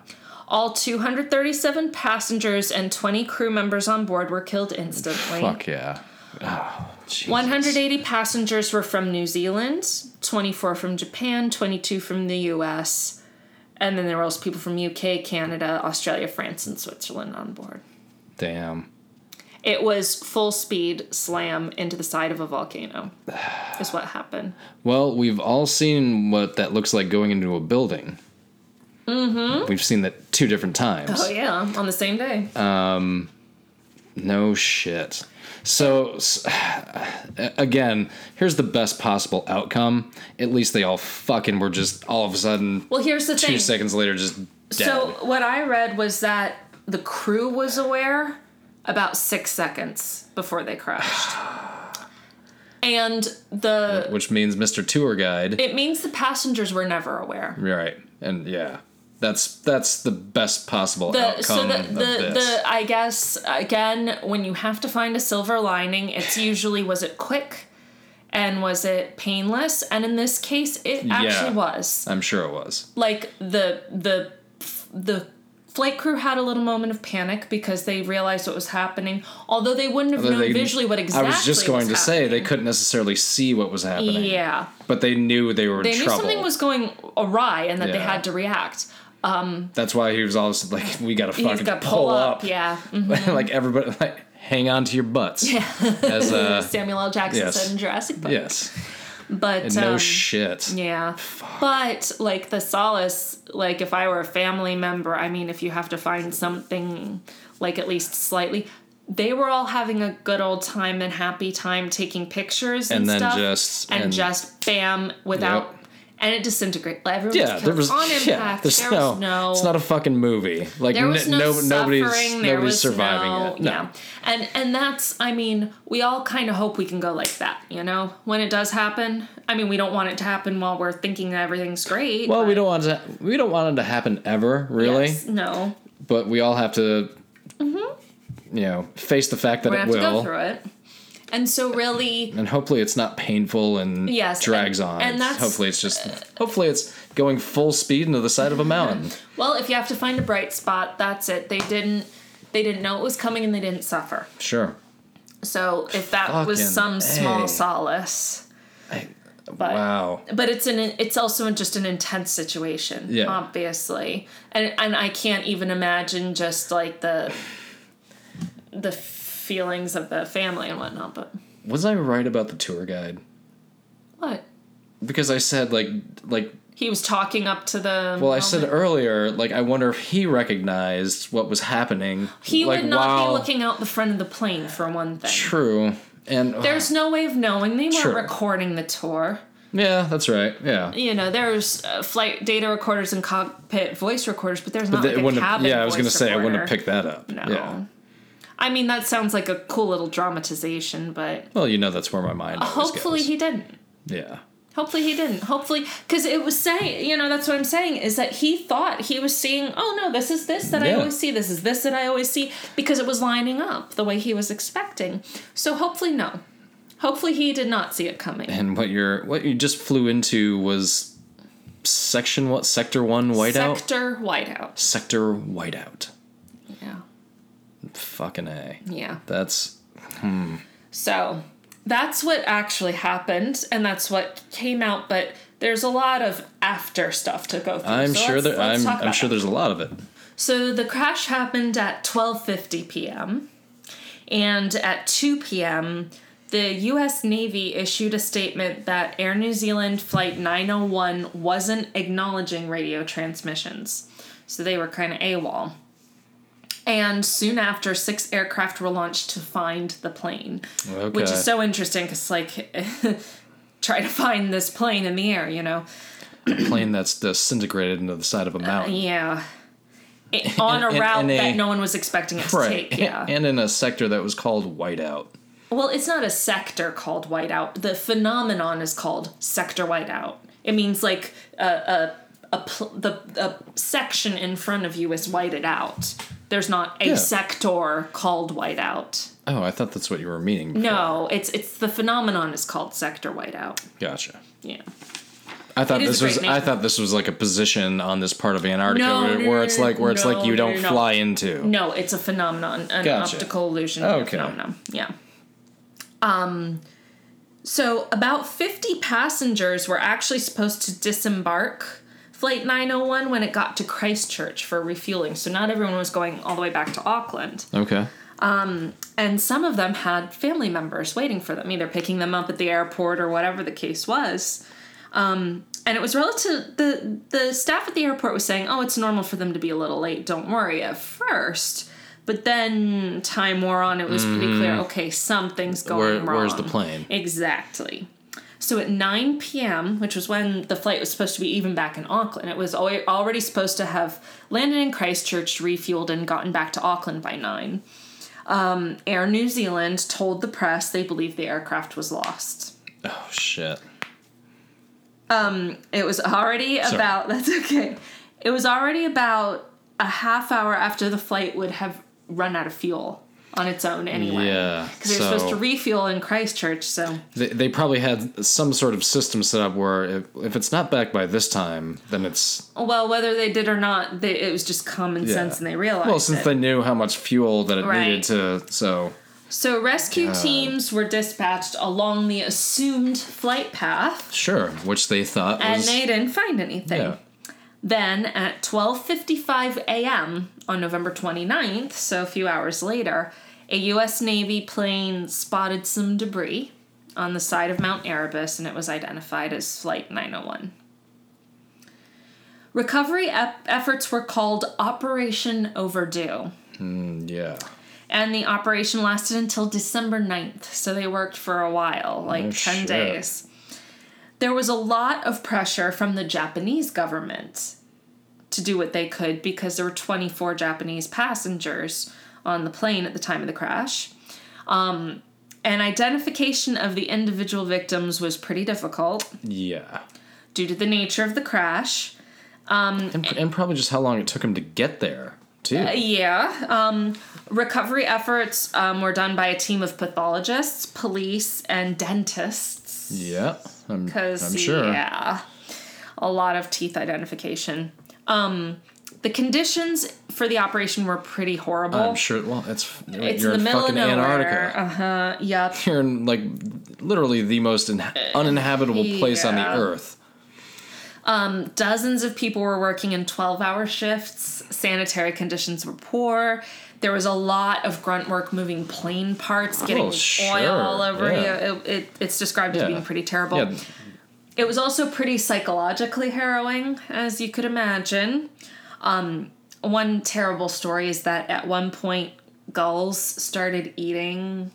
All 237 passengers and 20 crew members on board were killed instantly. Fuck yeah. Ah, oh, 180 passengers were from New Zealand, 24 from Japan, 22 from the US, and then there were also people from UK, Canada, Australia, France, and Switzerland on board. Damn. It was full speed slam into the side of a volcano, <sighs> is what happened. Well, we've all seen what that looks like going into a building. Mm-hmm. We've seen that two different times. Oh, yeah, on the same day. Um, No shit. So, <sighs> again, here's the best possible outcome. At least they all fucking were just all of a sudden, well, here's the two thing. seconds later, just dead. So, what I read was that the crew was aware about six seconds before they crashed. <sighs> And the Which means Mr. Tour Guide. it means the passengers were never aware. right. And yeah. That's that's the best possible The, outcome so the the, the I guess again when you have to find a silver lining, it's usually was it quick and was it painless? And in this case, it actually Yeah. was. I'm sure it was. like the the the flight crew had a little moment of panic because they realized what was happening although they wouldn't have known They- visually what exactly I was just going was to say they couldn't necessarily see what was happening. yeah But they knew they were in they knew trouble. something was going awry and that they had to react That's why he was always like, "We gotta fucking got to pull, up." yeah <laughs> Mhm. like everybody, like hang on to your butts. Yeah. As uh, <laughs> samuel l jackson yes. said in jurassic park yes. But No um, shit. Yeah. But like the solace, like if I were a family member, I mean, if you have to find something like at least slightly, they were all having a good old time and happy time taking pictures and, And then stuff, just- and, and- just bam without. Yep. And it disintegrated. Everyone Yeah, there was on yeah. impact. There's there no, was no. It's not a fucking movie. Like there was no, no, nobody's nobody's surviving no, it. No. Yeah, and and that's I mean we all kind of hope we can go like that. You know, when it does happen. I mean, we don't want it to happen while we're thinking that everything's great. Well, we don't want to. We don't want it to happen ever, really. Yes, no, But we all have to, Mhm. you know, face the fact that we're it have to go will, through it. And so, really, and hopefully it's not painful and Yes, drags and- on. and that's- hopefully it's just. Uh, hopefully it's going full speed into the side of a mountain. <laughs> well, if you have to find a bright spot, that's it. They didn't, they didn't know it was coming, and they didn't suffer. Sure. So, if that was Fucking some small solace, I, but wow. but it's an it's also just an intense situation Yeah. obviously and and i can't even imagine just like the the feelings of the family and whatnot but Was I right about the tour guide? what Because I said like like he was talking up to the well I said earlier like I wonder if he recognized what was happening. he like would not while be looking out the front of the plane for one thing true and there's no way of knowing they weren't True. recording the tour yeah that's right yeah. you know there's uh, flight data recorders and cockpit voice recorders but there's not They like a wouldn't have- cabin yeah I was gonna voice say I wouldn't have picked that up. No. Yeah. I mean, that sounds like a cool little dramatization, but Well, you know that's where my mind. Hopefully goes. he didn't. Yeah. Hopefully he didn't. Hopefully, because it was saying, you know, that's what I'm saying is that he thought he was seeing, oh no, this is this that I always see, this is this that I always see, because it was lining up the way he was expecting. So hopefully, no. Hopefully he did not see it coming. And what you're what you just flew into was section what sector one whiteout Sector whiteout. sector whiteout. Fucking a. Yeah. That's hmm. So that's what actually happened, and that's what came out. But there's a lot of after stuff to go through. I'm So sure let's I'm I'm sure that. there's a lot of it. So the crash happened at 12:50 p.m. and at 2 p.m. the US Navy issued a statement that Air New Zealand flight 901 wasn't acknowledging radio transmissions. So they were kind of AWOL. And soon after, six aircraft were launched to find the plane, Okay. which is so interesting because, like, <laughs> try to find this plane in the air, you know? A plane that's disintegrated into the side of a uh, mountain. Yeah. <laughs> It- on a And- and- route and a- that no one was expecting it to take. Yeah. <laughs> And in a sector that was called whiteout. Well, it's not a sector called whiteout. The phenomenon is called sector whiteout. It means like a, a, a pl- the a section in front of you is whited out. There's not a Yeah. sector called whiteout. Oh, I thought that's what you were meaning. before. No, it's it's the phenomenon is called sector whiteout. Gotcha. Yeah. I thought this was great I thought this was like a position on this part of Antarctica No, where, no, where it's like where it's like you don't no, no. fly into. No, it's a phenomenon, an Gotcha. optical illusion Okay. phenomenon. Yeah. Um, so about 50 passengers were actually supposed to disembark Flight 901 when it got to Christchurch for refueling. So not everyone was going all the way back to Auckland. Okay. And some of them had family members waiting for them, either picking them up at the airport or whatever the case was. Um, and it was relative. The the staff at the airport was saying, "Oh, it's normal for them to be a little late. Don't worry." At first, but then time wore on. It was pretty clear. Okay, something's going Where- wrong. where's the plane? Exactly. So at 9 p.m., which was when the flight was supposed to be even back in Auckland, it was already supposed to have landed in Christchurch, refueled, and gotten back to Auckland by 9. Um, Air New Zealand told the press they believed the aircraft was lost. Oh shit. It was already about, <laughs> that's okay. It was already about a half hour after the flight would have run out of fuel on its own anyway. Yeah, Because they were supposed to refuel in Christchurch, so. They, they probably had some sort of system set up where if, if it's not back by this time, then it's Well, whether they did or not, they, it was just common yeah. sense and they realized Well, since it. they knew how much fuel that it Right. needed to, so so rescue God. teams were dispatched along the assumed flight path, sure, which they thought and was they didn't find anything. yeah. Then at 12:55 a.m. on November 29th, so a few hours later, a US Navy plane spotted some debris on the side of Mount Erebus and it was identified as flight 901. Recovery ep- efforts were called Operation Overdue. Hmm, yeah. And the operation lasted until December 9th, so they worked for a while, like Oh, 10 shit. days. There was a lot of pressure from the Japanese government to do what they could because there were 24 Japanese passengers on the plane at the time of the crash. Um, and identification of the individual victims was pretty difficult Yeah. due to the nature of the crash. And, and probably just how long it took him to get there, too. Yeah. Um, recovery efforts um, were done by a team of pathologists, police, and dentists. yeah. I'm, Because, I'm sure. yeah, a lot of teeth identification. Um, the conditions for the operation were pretty horrible. I'm sure. Well, it's, it's you're in the middle fucking of. Antarctica. Uh huh. Yep. You're in like literally the most in- uninhabitable place on the yeah. earth. Dozens of people were working in 12 hour shifts. Sanitary conditions were poor. There was a lot of grunt work moving plane parts, getting Oh, sure, oil all over yeah. you. It, it, it's described as being pretty terrible. Yeah. It was also pretty psychologically harrowing, as you could imagine. Um, one terrible story is that at one point, gulls started eating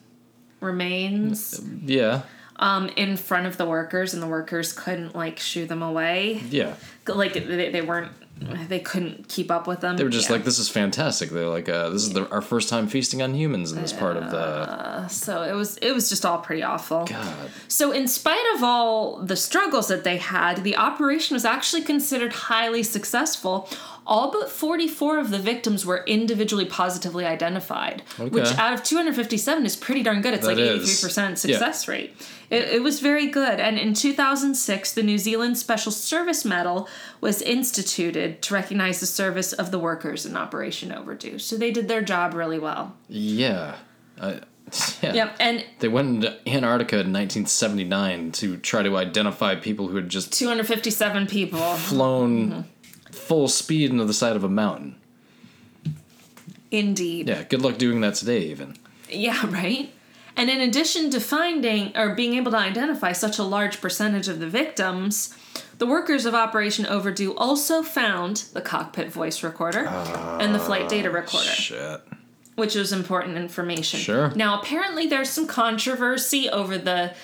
remains Yeah. um, in front of the workers, and the workers couldn't like shoo them away. Yeah. Like they, they weren't, they couldn't keep up with them. They were just Yeah. like, this is fantastic. They're like, uh, this is the, our first time feasting on humans in this part of the. so it was it was just all pretty awful. God. So, in spite of all the struggles that they had, the operation was actually considered highly successful. All but 44 of the victims were individually positively identified, which out of 257 is pretty darn good. It's That like 83% success rate. It, it was very good. And in 2006, the New Zealand Special Service Medal was instituted to recognize the service of the workers in Operation Overdue. So, they did their job really well. Yeah. I, <laughs> yeah. Yep. And They went into Antarctica in 1979 to try to identify people who had just 257 people. flown Mm-hmm. Full speed into the side of a mountain. Indeed. Yeah, good luck doing that today, even. Yeah, <laughs> right? And in addition to finding or being able to identify such a large percentage of the victims, the workers of Operation Overdue also found the cockpit voice recorder and the flight data ah, recorder, Shit. which was important information. Sure. Now, apparently, there's some controversy over the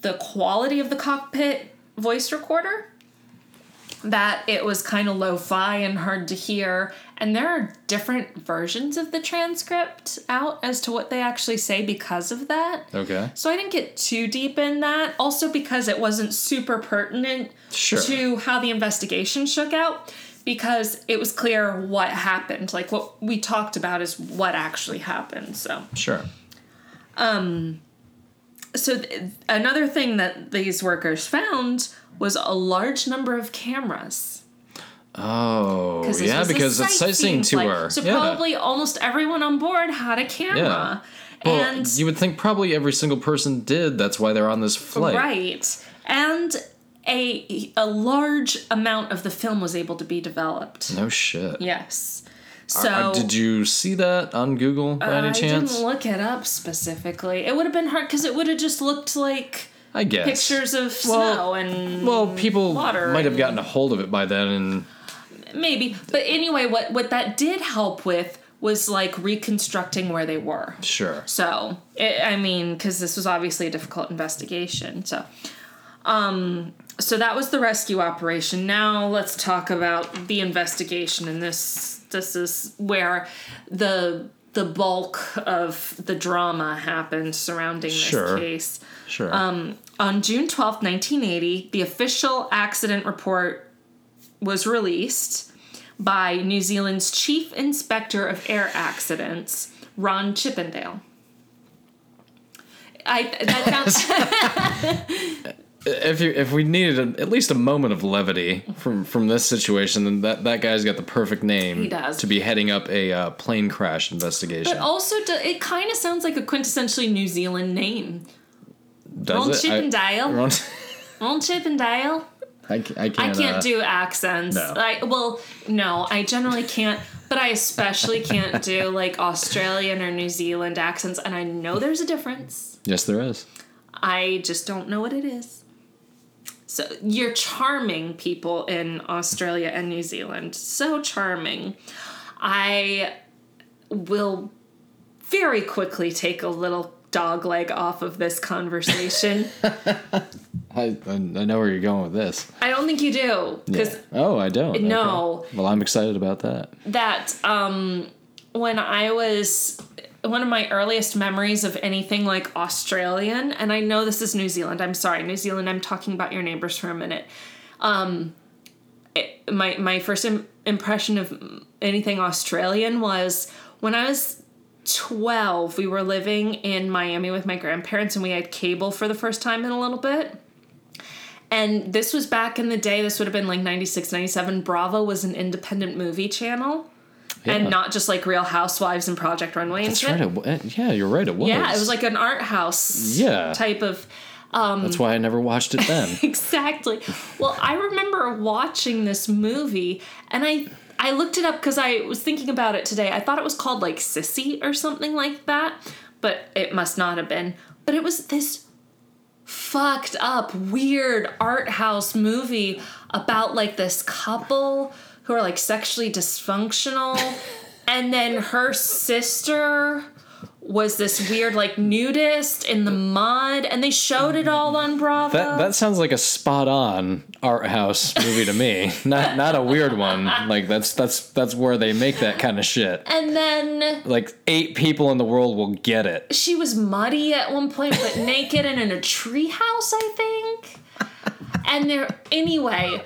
the quality of the cockpit voice recorder that it was kind of lo-fi and hard to hear and there are different versions of the transcript out as to what they actually say because of that Okay. so i didn't get too deep in that also because it wasn't super pertinent Sure. to how the investigation shook out because it was clear what happened like what we talked about is what actually happened so Sure. Um, so th- another thing that these workers found was a large number of cameras. Oh, yeah, because it's sightseeing tour. So yeah. probably almost everyone on board had a camera. Yeah. Well, and you would think probably every single person did. That's why they're on this flight. right. And a a large amount of the film was able to be developed. No shit. Yes. Uh, So did you see that on Google by any I chance? didn't look it up specifically. It would have been hard because it would have just looked like I guess. pictures of Well- snow and Well, people water might have gotten a hold of it by then, and maybe but anyway what what that did help with was like reconstructing where they were sure. so it, i mean because this was obviously a difficult investigation so um so that was the rescue operation now let's talk about the investigation in this this is where the the bulk of the drama happened surrounding this Sure. case Sure. Um, on June twelfth, 1980, the official accident report was released by New Zealand's Chief Inspector of Air Accidents, Ron Chippendale. I that sounds <laughs> <laughs> if you if we needed a, at least a moment of levity from from this situation, then that that guy's got the perfect name He does. to be heading up a uh, plane crash investigation. but also do, it kind of sounds like a quintessentially New Zealand name. Does Ron it? I- Chippendale. Ron- <laughs> Ron Chippendale. I, I I can't. I can't uh, do accents. no. I well, no, I generally can't, but I especially can't do like Australian or New Zealand accents, and I know there's a difference. Yes, there is. I just don't know what it is. So you're charming people in Australia and New Zealand. So charming. I will very quickly take a little dog leg off of this conversation. <laughs> I I know where you're going with this. I don't think you do because Yeah. Oh, I don't. Okay. No. Well, I'm excited about that. that um when I was one of my earliest memories of anything like Australian, and I know this is New Zealand. I'm sorry, New Zealand. I'm talking about your neighbors for a minute. Um, it, my my first Im- impression of anything Australian was when I was 12. We were living in Miami with my grandparents, and we had cable for the first time in a little bit. And this was back in the day, this would have been like 96, 97. Bravo was an independent movie channel. Yeah. And not just like Real Housewives and Project Runway and That's shit. right. It, yeah, you're right. It was. Yeah, it was like an art house Yeah. type of um, That's why I never watched it then. <laughs> exactly. Well, I remember watching this movie and I I looked it up because I was thinking about it today. I thought it was called like Sissy or something like that, but it must not have been. But it was this fucked up, weird art house movie about like this couple who are like sexually dysfunctional. <laughs> and then her sister was this weird like nudist in the mud and they showed it all on Bravo. That that sounds like a spot on art house movie to me. <laughs> Not not a weird one. Like that's that's that's where they make that kind of shit. and then Like eight people in the world will get it. she was muddy at one point but naked and in a treehouse, I think. And there anyway,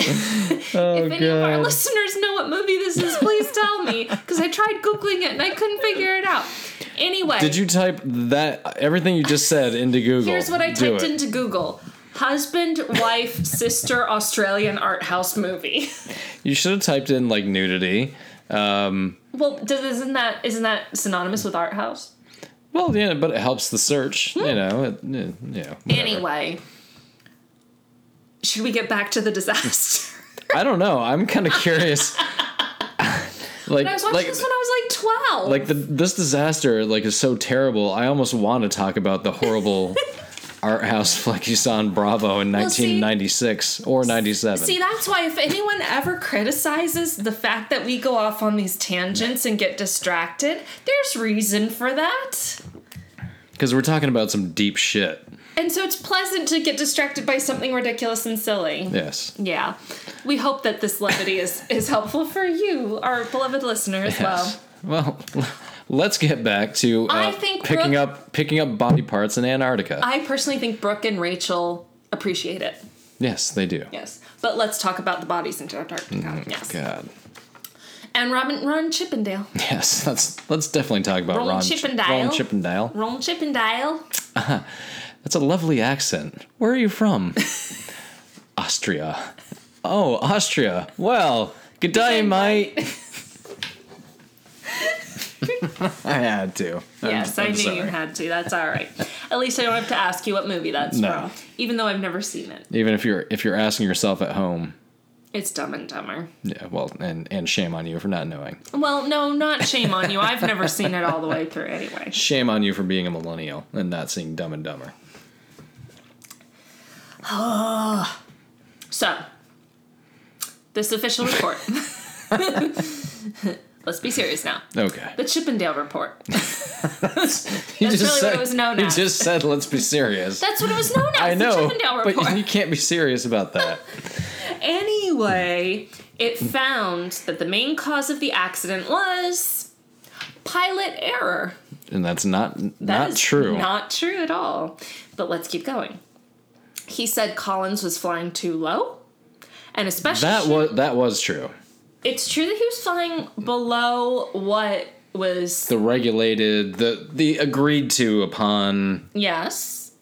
<laughs> if any of our listeners know what movie this is, please tell me because I tried googling it and I couldn't figure it out. Anyway, Did you type that everything you just said into <laughs> Google? Here's what I Do typed it. into Google. Husband, wife, <laughs> sister, Australian art house movie. You should have typed in like nudity. Um, Well, does, isn't that isn't that synonymous with art house? well, yeah, but it helps the search. You know, it, yeah, you know. whatever. Anyway, should we get back to the disaster? <laughs> <laughs> I don't know. I'm kind of curious. <laughs> like, I was watching like, this when I was like twelve. like the this disaster like is so terrible. I almost want to talk about the horrible art house flick you saw on Bravo in Well, see- 1996 or 97. See, that's why if anyone ever criticizes the fact that we go off on these tangents and get distracted, there's reason for that. Because we're talking about some deep shit. And so it's pleasant to get distracted by something ridiculous and silly. Yes. Yeah. We hope that this levity is, is helpful for you, our beloved listener, as well. Well, let's get back to uh, I think picking Brooke- up picking up body parts in Antarctica. I personally think Brooke and Rachel appreciate it. yes, they do. Yes. But let's talk about the bodies in Antarctica. yes. God. And Robin Ron Chippendale. Yes, let's let's definitely talk about Ron Ron Chippendale. Ron Chippendale. Ron <laughs> Chippendale. That's a lovely accent. Where are you from? <laughs> Austria. Oh, Austria. Well, good day, mate. <laughs> I had to. I'm- Yes, i I'm knew you had to. That's all right. At least I don't have to ask you what movie that's No. from, even though I've never seen it. Even if you're if you're asking yourself at home, It's Dumb and Dumber. yeah, well, and and shame on you for not knowing. Well, no, not shame on you. I've never seen it all the way through anyway. Shame on you for being a millennial and not seeing Dumb and Dumber. <sighs> So, this official report. <laughs> Let's be serious now. Okay. The Chippendale report. <laughs> You That's really what it was known you as. just said, let's be serious. That's what it was known as. I The know, but you can't be serious about that. <laughs> Anyway, it found that the main cause of the accident was pilot error. And that's not That not is true. Not true at all. But let's keep going. He said Collins was flying too low. And especially that was that was true. it's true that he was flying below what was The regulated, the the agreed to upon yes,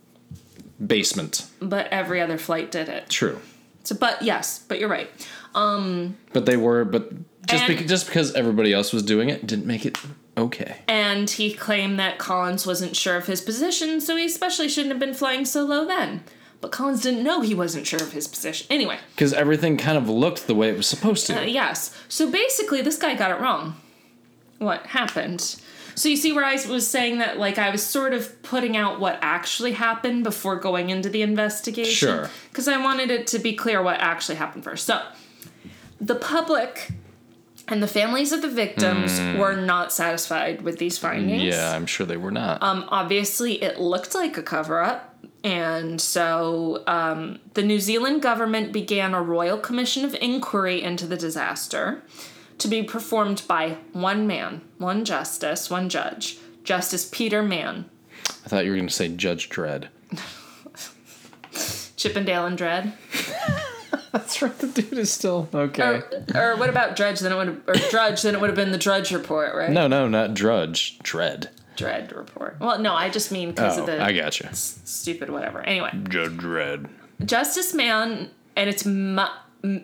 basement. but every other flight did it. True. So but yes, but you're right. Um, but they were, but just And- because just because everybody else was doing it didn't make it okay. And he claimed that Collins wasn't sure of his position, so he especially shouldn't have been flying so low then. But Collins didn't know he wasn't sure of his position. Anyway, Because everything kind of looked the way it was supposed to. uh, yes. So basically, this guy got it wrong. What happened? So you see where I was saying that, like, I was sort of putting out what actually happened before going into the investigation. Sure. Because I wanted it to be clear what actually happened first. So, the public and the families of the victims were not satisfied with these findings. Yeah, I'm sure they were not. Um, obviously, it looked like a cover up. And so um, the New Zealand government began a royal commission of inquiry into the disaster to be performed by one man, one justice, one judge, Justice Peter Mann. I thought you were going to say Judge Dredd. Chippendale and Dread. <laughs> That's right. The dude is still okay. Or, or what about Dredge? Then it would have, or Drudge. Then it would have been the Drudge report, right? no, no, not Drudge. Dread. Dread report. Well, no, I just mean because Oh, of the I got you. s- stupid whatever. Anyway, Judge Dredd. Justice Man, and it's M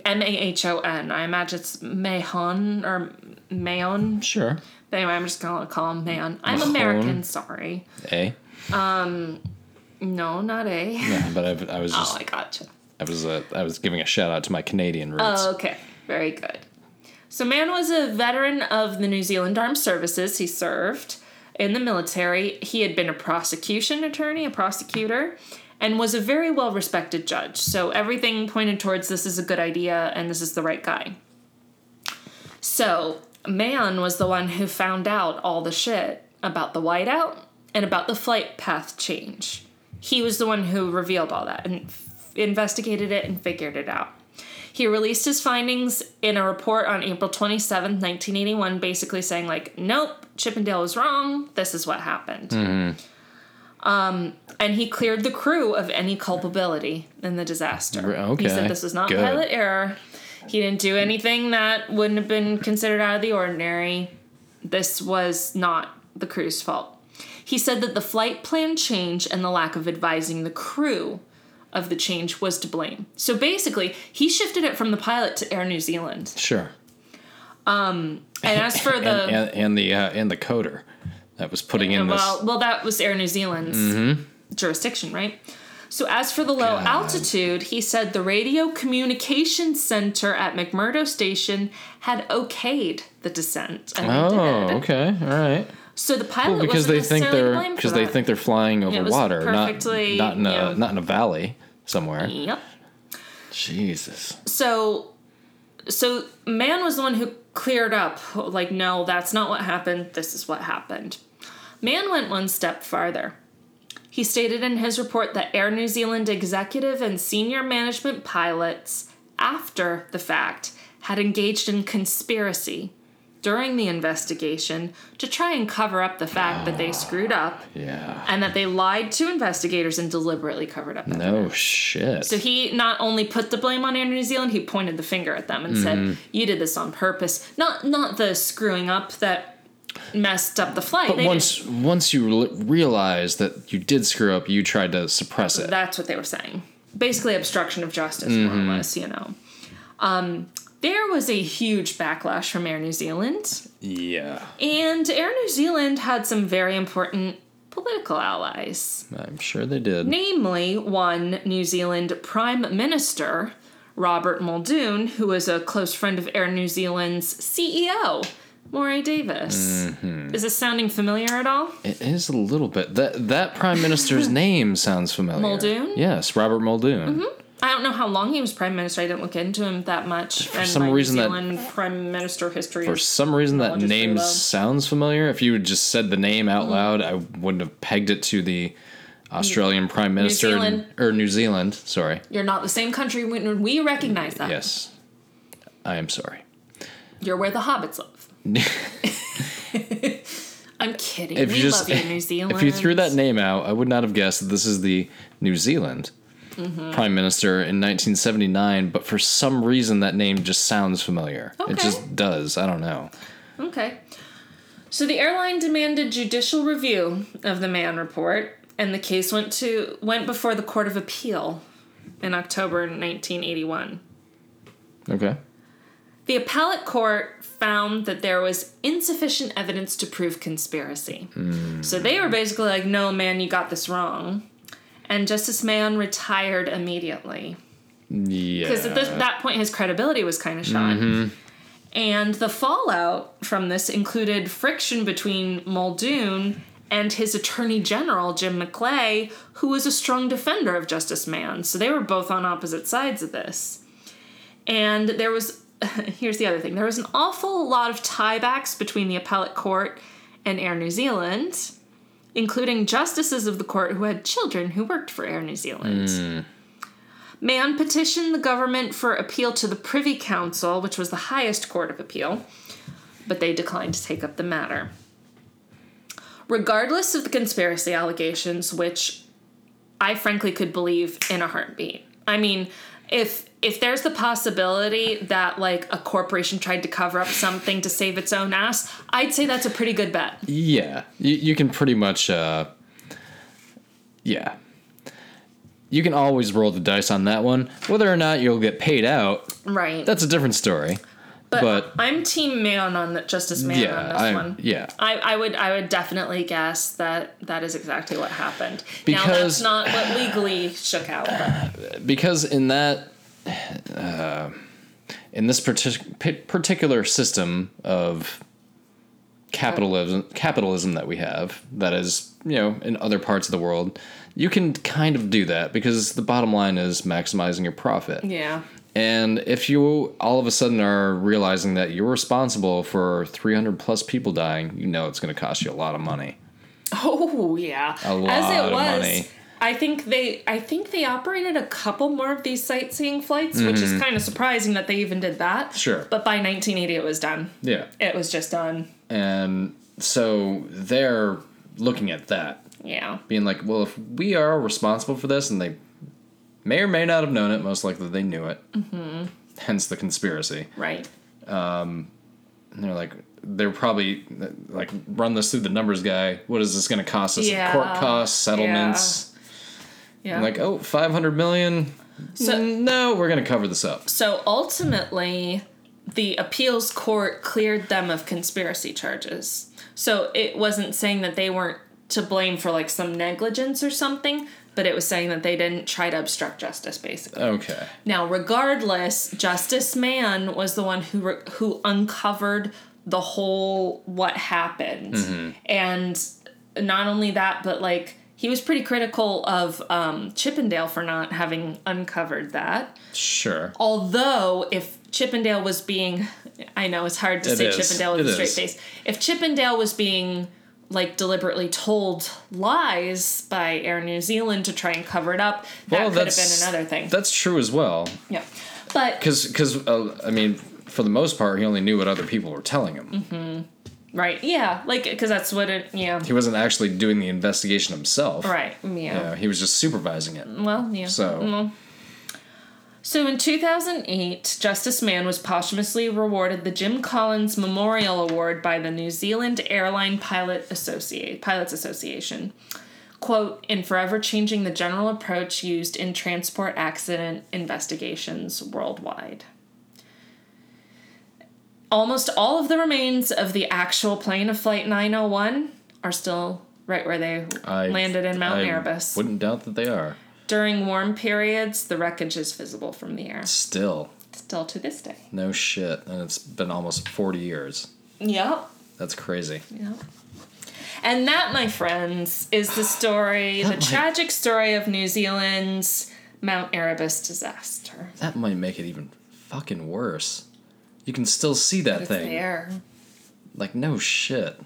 A H O N. I imagine it's Mahon or Mahon. Sure. But anyway, I'm just gonna call him Man. I'm Mahon. American, sorry. A. Um, No, not A. Yeah, but I, I was <laughs> Oh, I gotcha. I was, uh, I was giving a shout out to my Canadian roots. Oh, okay. Very good. So, Mann was a veteran of the New Zealand Armed Services. He served in the military. He had been a prosecution attorney, a prosecutor, and was a very well respected judge. So, everything pointed towards this is a good idea and this is the right guy. So, Mann was the one who found out all the shit about the whiteout and about the flight path change. He was the one who revealed all that and f- investigated it and figured it out. He released his findings in a report on April 27, 1981, basically saying, like, nope, Chippendale was wrong. This is what happened. Um, and he cleared the crew of any culpability in the disaster. Okay, He said this was not good. pilot error. He didn't do anything that wouldn't have been considered out of the ordinary. This was not the crew's fault. He said that the flight plan change and the lack of advising the crew of the change was to blame. So basically, he shifted it from the pilot to Air New Zealand. Sure. And as for <laughs> the and, and, and the uh, and the coder that was putting in this. well, well, that was Air New Zealand's jurisdiction, right? So as for the low God. altitude, he said the radio communication center at McMurdo Station had okayed the descent, oh, okay, all right. So the pilot Well, because they think they're because they think they're flying over water, not not in a yeah. not in a valley somewhere. Yep. Jesus. So, so man was the one who cleared up. Like, no, that's not what happened. This is what happened. Man went one step farther. He stated in his report that Air New Zealand executive and senior management pilots, after the fact, had engaged in conspiracy during the investigation to try and cover up the fact that they screwed up Yeah. and that they lied to investigators and deliberately covered up. No shit. So he not only put the blame on Air New Zealand, he pointed the finger at them and said, "You did this on purpose." Not not the screwing up that messed up the flight. but They once once you realize that you did screw up, you tried to suppress it. That's what they were saying. Basically, obstruction of justice, more or less. You know. Um, there was a huge backlash from Air New Zealand, Yeah. and Air New Zealand had some very important political allies. I'm sure they did. namely one New Zealand Prime Minister, Robert Muldoon, who was a close friend of Air New Zealand's CEO, Morrie Davis. Mm-hmm. Is this sounding familiar at all? It is a little bit. That that prime minister's <laughs> name sounds familiar. Muldoon? Yes, Robert Muldoon. I don't know how long he was Prime Minister. I didn't look into him that much. For and some reason New that- Prime Minister history For some reason, that name sounds familiar. If you had just said the name Mm-hmm. out loud, I wouldn't have pegged it to the Australian Prime Minister Zealand. or New Zealand. Sorry. You're not the same country. We, we recognize that. Yes, I am sorry. You're where the hobbits live. <laughs> <laughs> I'm kidding. If we you just love you, New Zealand. <laughs> if you threw that name out, I would not have guessed that this is the New Zealand Mm-hmm. Prime Minister in 1979. But for some reason, that name just sounds familiar. It just does. I don't know. Okay. So the airline demanded judicial review of the Mann report, and the case went to went before the Court of Appeal in October 1981. Okay. The appellate court found that there was insufficient evidence to prove conspiracy. So they were basically like, "No, man, you got this wrong." And Justice Mann retired immediately Yeah. because at this, that point his credibility was kind of shot. Mm-hmm. And the fallout from this included friction between Muldoon and his attorney general Jim McLay, who was a strong defender of Justice Mann. So they were both on opposite sides of this. And there was <laughs> here's the other thing. There was an awful lot of tiebacks between the appellate court and Air New Zealand, including justices of the court who had children who worked for Air New Zealand. Mann petitioned the government for appeal to the Privy Council, which was the highest court of appeal, but they declined to take up the matter. Regardless of the conspiracy allegations, which I frankly could believe in a heartbeat. I mean, if if there's the possibility that like a corporation tried to cover up something to save its own ass, I'd say that's a pretty good bet. Yeah, you, you can pretty much, uh, yeah. You can always roll the dice on that one. Whether or not you'll get paid out, Right. that's a different story. But, but- I'm team man on the Justice Man yeah, on this I, one. yeah. I, I would I would definitely guess that that is exactly what happened. now Because- that's not what legally shook out. But Because in that, uh, in this partic- particular system of capitalism, capitalism that we have, that is, you know, in other parts of the world, you can kind of do that because the bottom line is maximizing your profit. yeah, And if you all of a sudden are realizing that you're responsible for 300 plus people dying, you know it's going to cost you a lot of money. oh yeah, A lot as it of was. money. I think they I think they operated a couple more of these sightseeing flights, which is kind of surprising that they even did that. Mm-hmm. Sure. But by 1980, it was done. Yeah. It was just done. And so they're looking at that, Yeah. being like, well, if we are responsible for this, and they may or may not have known it, most likely they knew it. Mm-hmm. Hence the conspiracy. Right. And they're like, they're probably like, run this through the numbers guy. What is this going to cost us? Yeah. Court costs, settlements. Yeah. I'm like, oh, 500 million? So- no, we're going to cover this up. So ultimately, the appeals court cleared them of conspiracy charges. So it wasn't saying that they weren't to blame for like some negligence or something, but it was saying that they didn't try to obstruct justice, basically. Okay. Now, regardless, Justice Mann was the one who re- who uncovered the whole what happened, and not only that, but like he was pretty critical of um, Chippendale for not having uncovered that. Sure. Although, if Chippendale was being, I know it's hard to It say is. Chippendale with It a straight is. face. If Chippendale was being like deliberately told lies by Air New Zealand to try and cover it up. That well, could have that's been another thing. That's true as well. yeah. But Because, because uh, I mean, for the most part, he only knew what other people were telling him. Mm-hmm. right, yeah, like because that's what it. Yeah. He wasn't actually doing the investigation himself. Right. Yeah. Yeah, he was just supervising it. Well, yeah. So, So in 2008, Justice Mann was posthumously rewarded the Jim Collins Memorial Award by the New Zealand Airline Pilot Associate Pilots Association. Quote, in forever changing the general approach used in transport accident investigations worldwide. Almost all of the remains of the actual plane of Flight 901 are still right where they I landed in Mount I Erebus. Wouldn't doubt that they are. During warm periods, the wreckage is visible from the air. Still, Still to this day. no shit, and it's been almost forty years. Yep. That's crazy. Yep. And that, my friends, is the <gasps> story, the might- tragic story of New Zealand's Mount Erebus disaster. That might make it even fucking worse. You can still see that It's thing. there. Like no shit.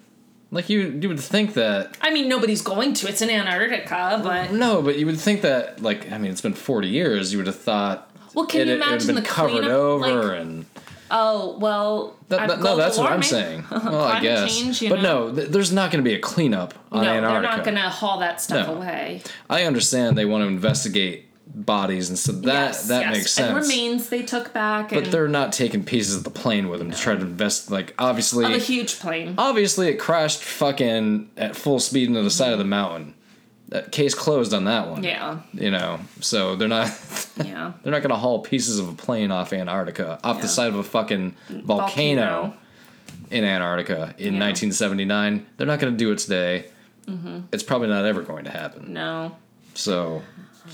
Like you, you would think that. I mean, nobody's going to. It's in Antarctica, but No, but you would think that. Like I mean, it's been forty years. You would have thought. Well, can you it, have imagine been the covered cleanup, over like- and oh well. That, that- no, that's what I'm saying. <laughs> Well, I guess, change, you but know. no, th- there's not going to be a cleanup on No, Antarctica. they're not going to haul that stuff No. away. I understand they want to investigate bodies and so that Yes, that yes. makes And sense. remains they took back, but and they're not taking pieces of the plane with them to try to invest. Like obviously, of a huge plane. obviously it crashed fucking at full speed into the side of the mountain. That case closed on that one. Yeah, You know, so they're not <laughs> yeah. they're not gonna haul pieces of a plane off Antarctica off Yeah. the side of a fucking volcano, in Antarctica in Yeah. 1979. They're not gonna do it today. Mm-hmm. It's probably not ever going to happen. No. So,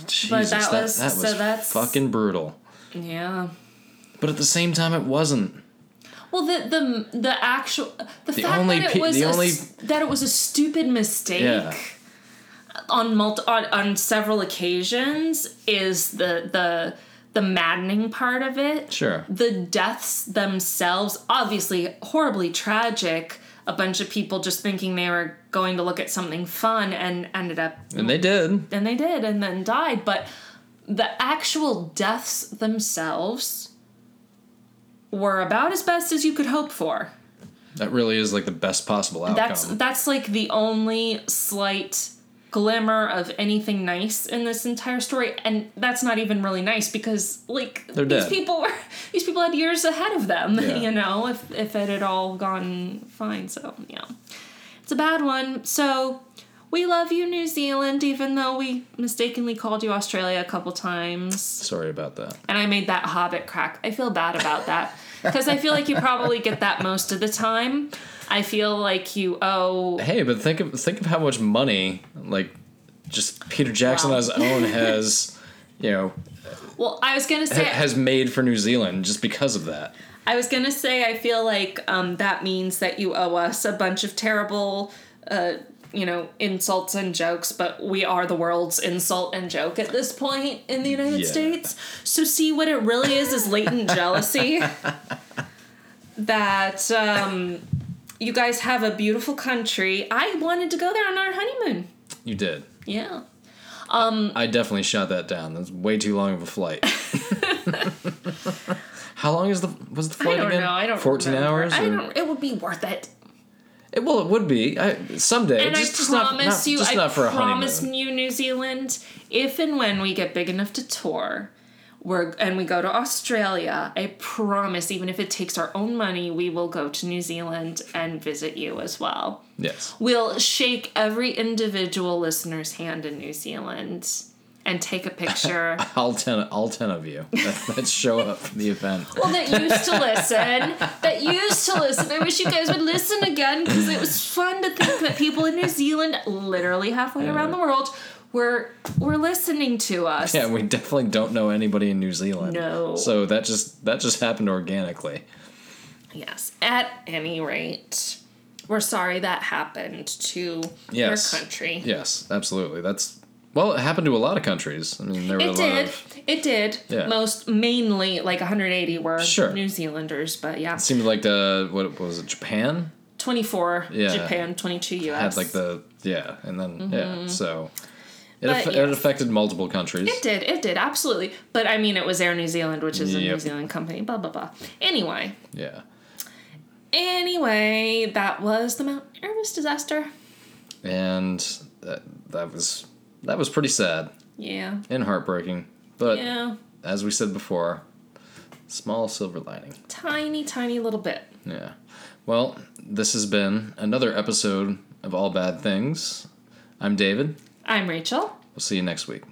Jesus, that that, was- that was so that's- fucking brutal. Yeah. But at the same time, it wasn't. Well, the the the actual the, The fact only that it was the a only- that it was a stupid mistake Yeah. on multi on, on several occasions is the the the maddening part of it. Sure. The deaths themselves, obviously horribly tragic. A bunch of people just thinking they were going to look at something fun and ended up And they did. and they did and then died but the actual deaths themselves were about as best as you could hope for That really is like the best possible outcome. that's that's like the only slight glimmer of anything nice in this entire story and that's not even really nice because like They're these dead. people were <laughs> these people had years ahead of them <laughs> Yeah. you know if if it had all gone fine so yeah it's a bad one so we love you new zealand even though we mistakenly called you australia a couple times Sorry about that. and i made that hobbit crack i feel bad about that because i feel like you probably get that most of the time i feel like you owe Hey, but think of think of how much money like just Peter Jackson Wow. on his own <laughs> has, you know, well i was gonna ha- say has made for New Zealand just because of that. I was gonna say I feel like um, that means that you owe us a bunch of terrible, uh, you know, insults and jokes. But we are the world's insult and joke at this point in the United Yeah. States. So see what it really is is latent jealousy. <laughs> that um, you guys have a beautiful country. I wanted to go there on our honeymoon. You did. Yeah. Um, I definitely shot that down. That's way too long of a flight. <laughs> <laughs> how long is the was the flight I don't again? know. I don't. Fourteen remember. hours. I don't. It would be worth it. It, well, it would be. I, someday. And just, I just not, promise not, you, just I not for a promise honeymoon. you, New Zealand, if and when we get big enough to tour, we're and we go to Australia, I promise, even if it takes our own money, we will go to New Zealand and visit you as well. Yes. We'll shake every individual listener's hand in New Zealand and take a picture. <laughs> All ten, all ten of you that, that show up for the event. well, that used to listen, that used to listen. I wish you guys would listen again because it was fun to think that people in New Zealand, literally halfway around the world, were were listening to us. Yeah, we definitely don't know anybody in New Zealand. No. So that just that just happened organically. Yes. At any rate, we're sorry that happened to Yes. your country. Yes, absolutely. That's well, it happened to a lot of countries. I mean, there were a It lot did. of. It did. Yeah. Most mainly like 180 were Sure. New Zealanders, but yeah. It Seemed like uh, the what was it? Japan. 24 Yeah. Japan, 22 US. had like the yeah, and then yeah, mm-hmm. so it. But it affected multiple countries. It did, it did, absolutely. But I mean, it was Air New Zealand, which is a New Zealand company, blah, blah, blah. Anyway, Yeah, anyway, that was the Mount Erebus disaster. and that, that was that was pretty sad Yeah. and heartbreaking. But Yeah. as we said before, small silver lining. Tiny, tiny little bit. Yeah. Well, this has been another episode of All Bad Things. I'm David. I'm Rachel. We'll see you next week.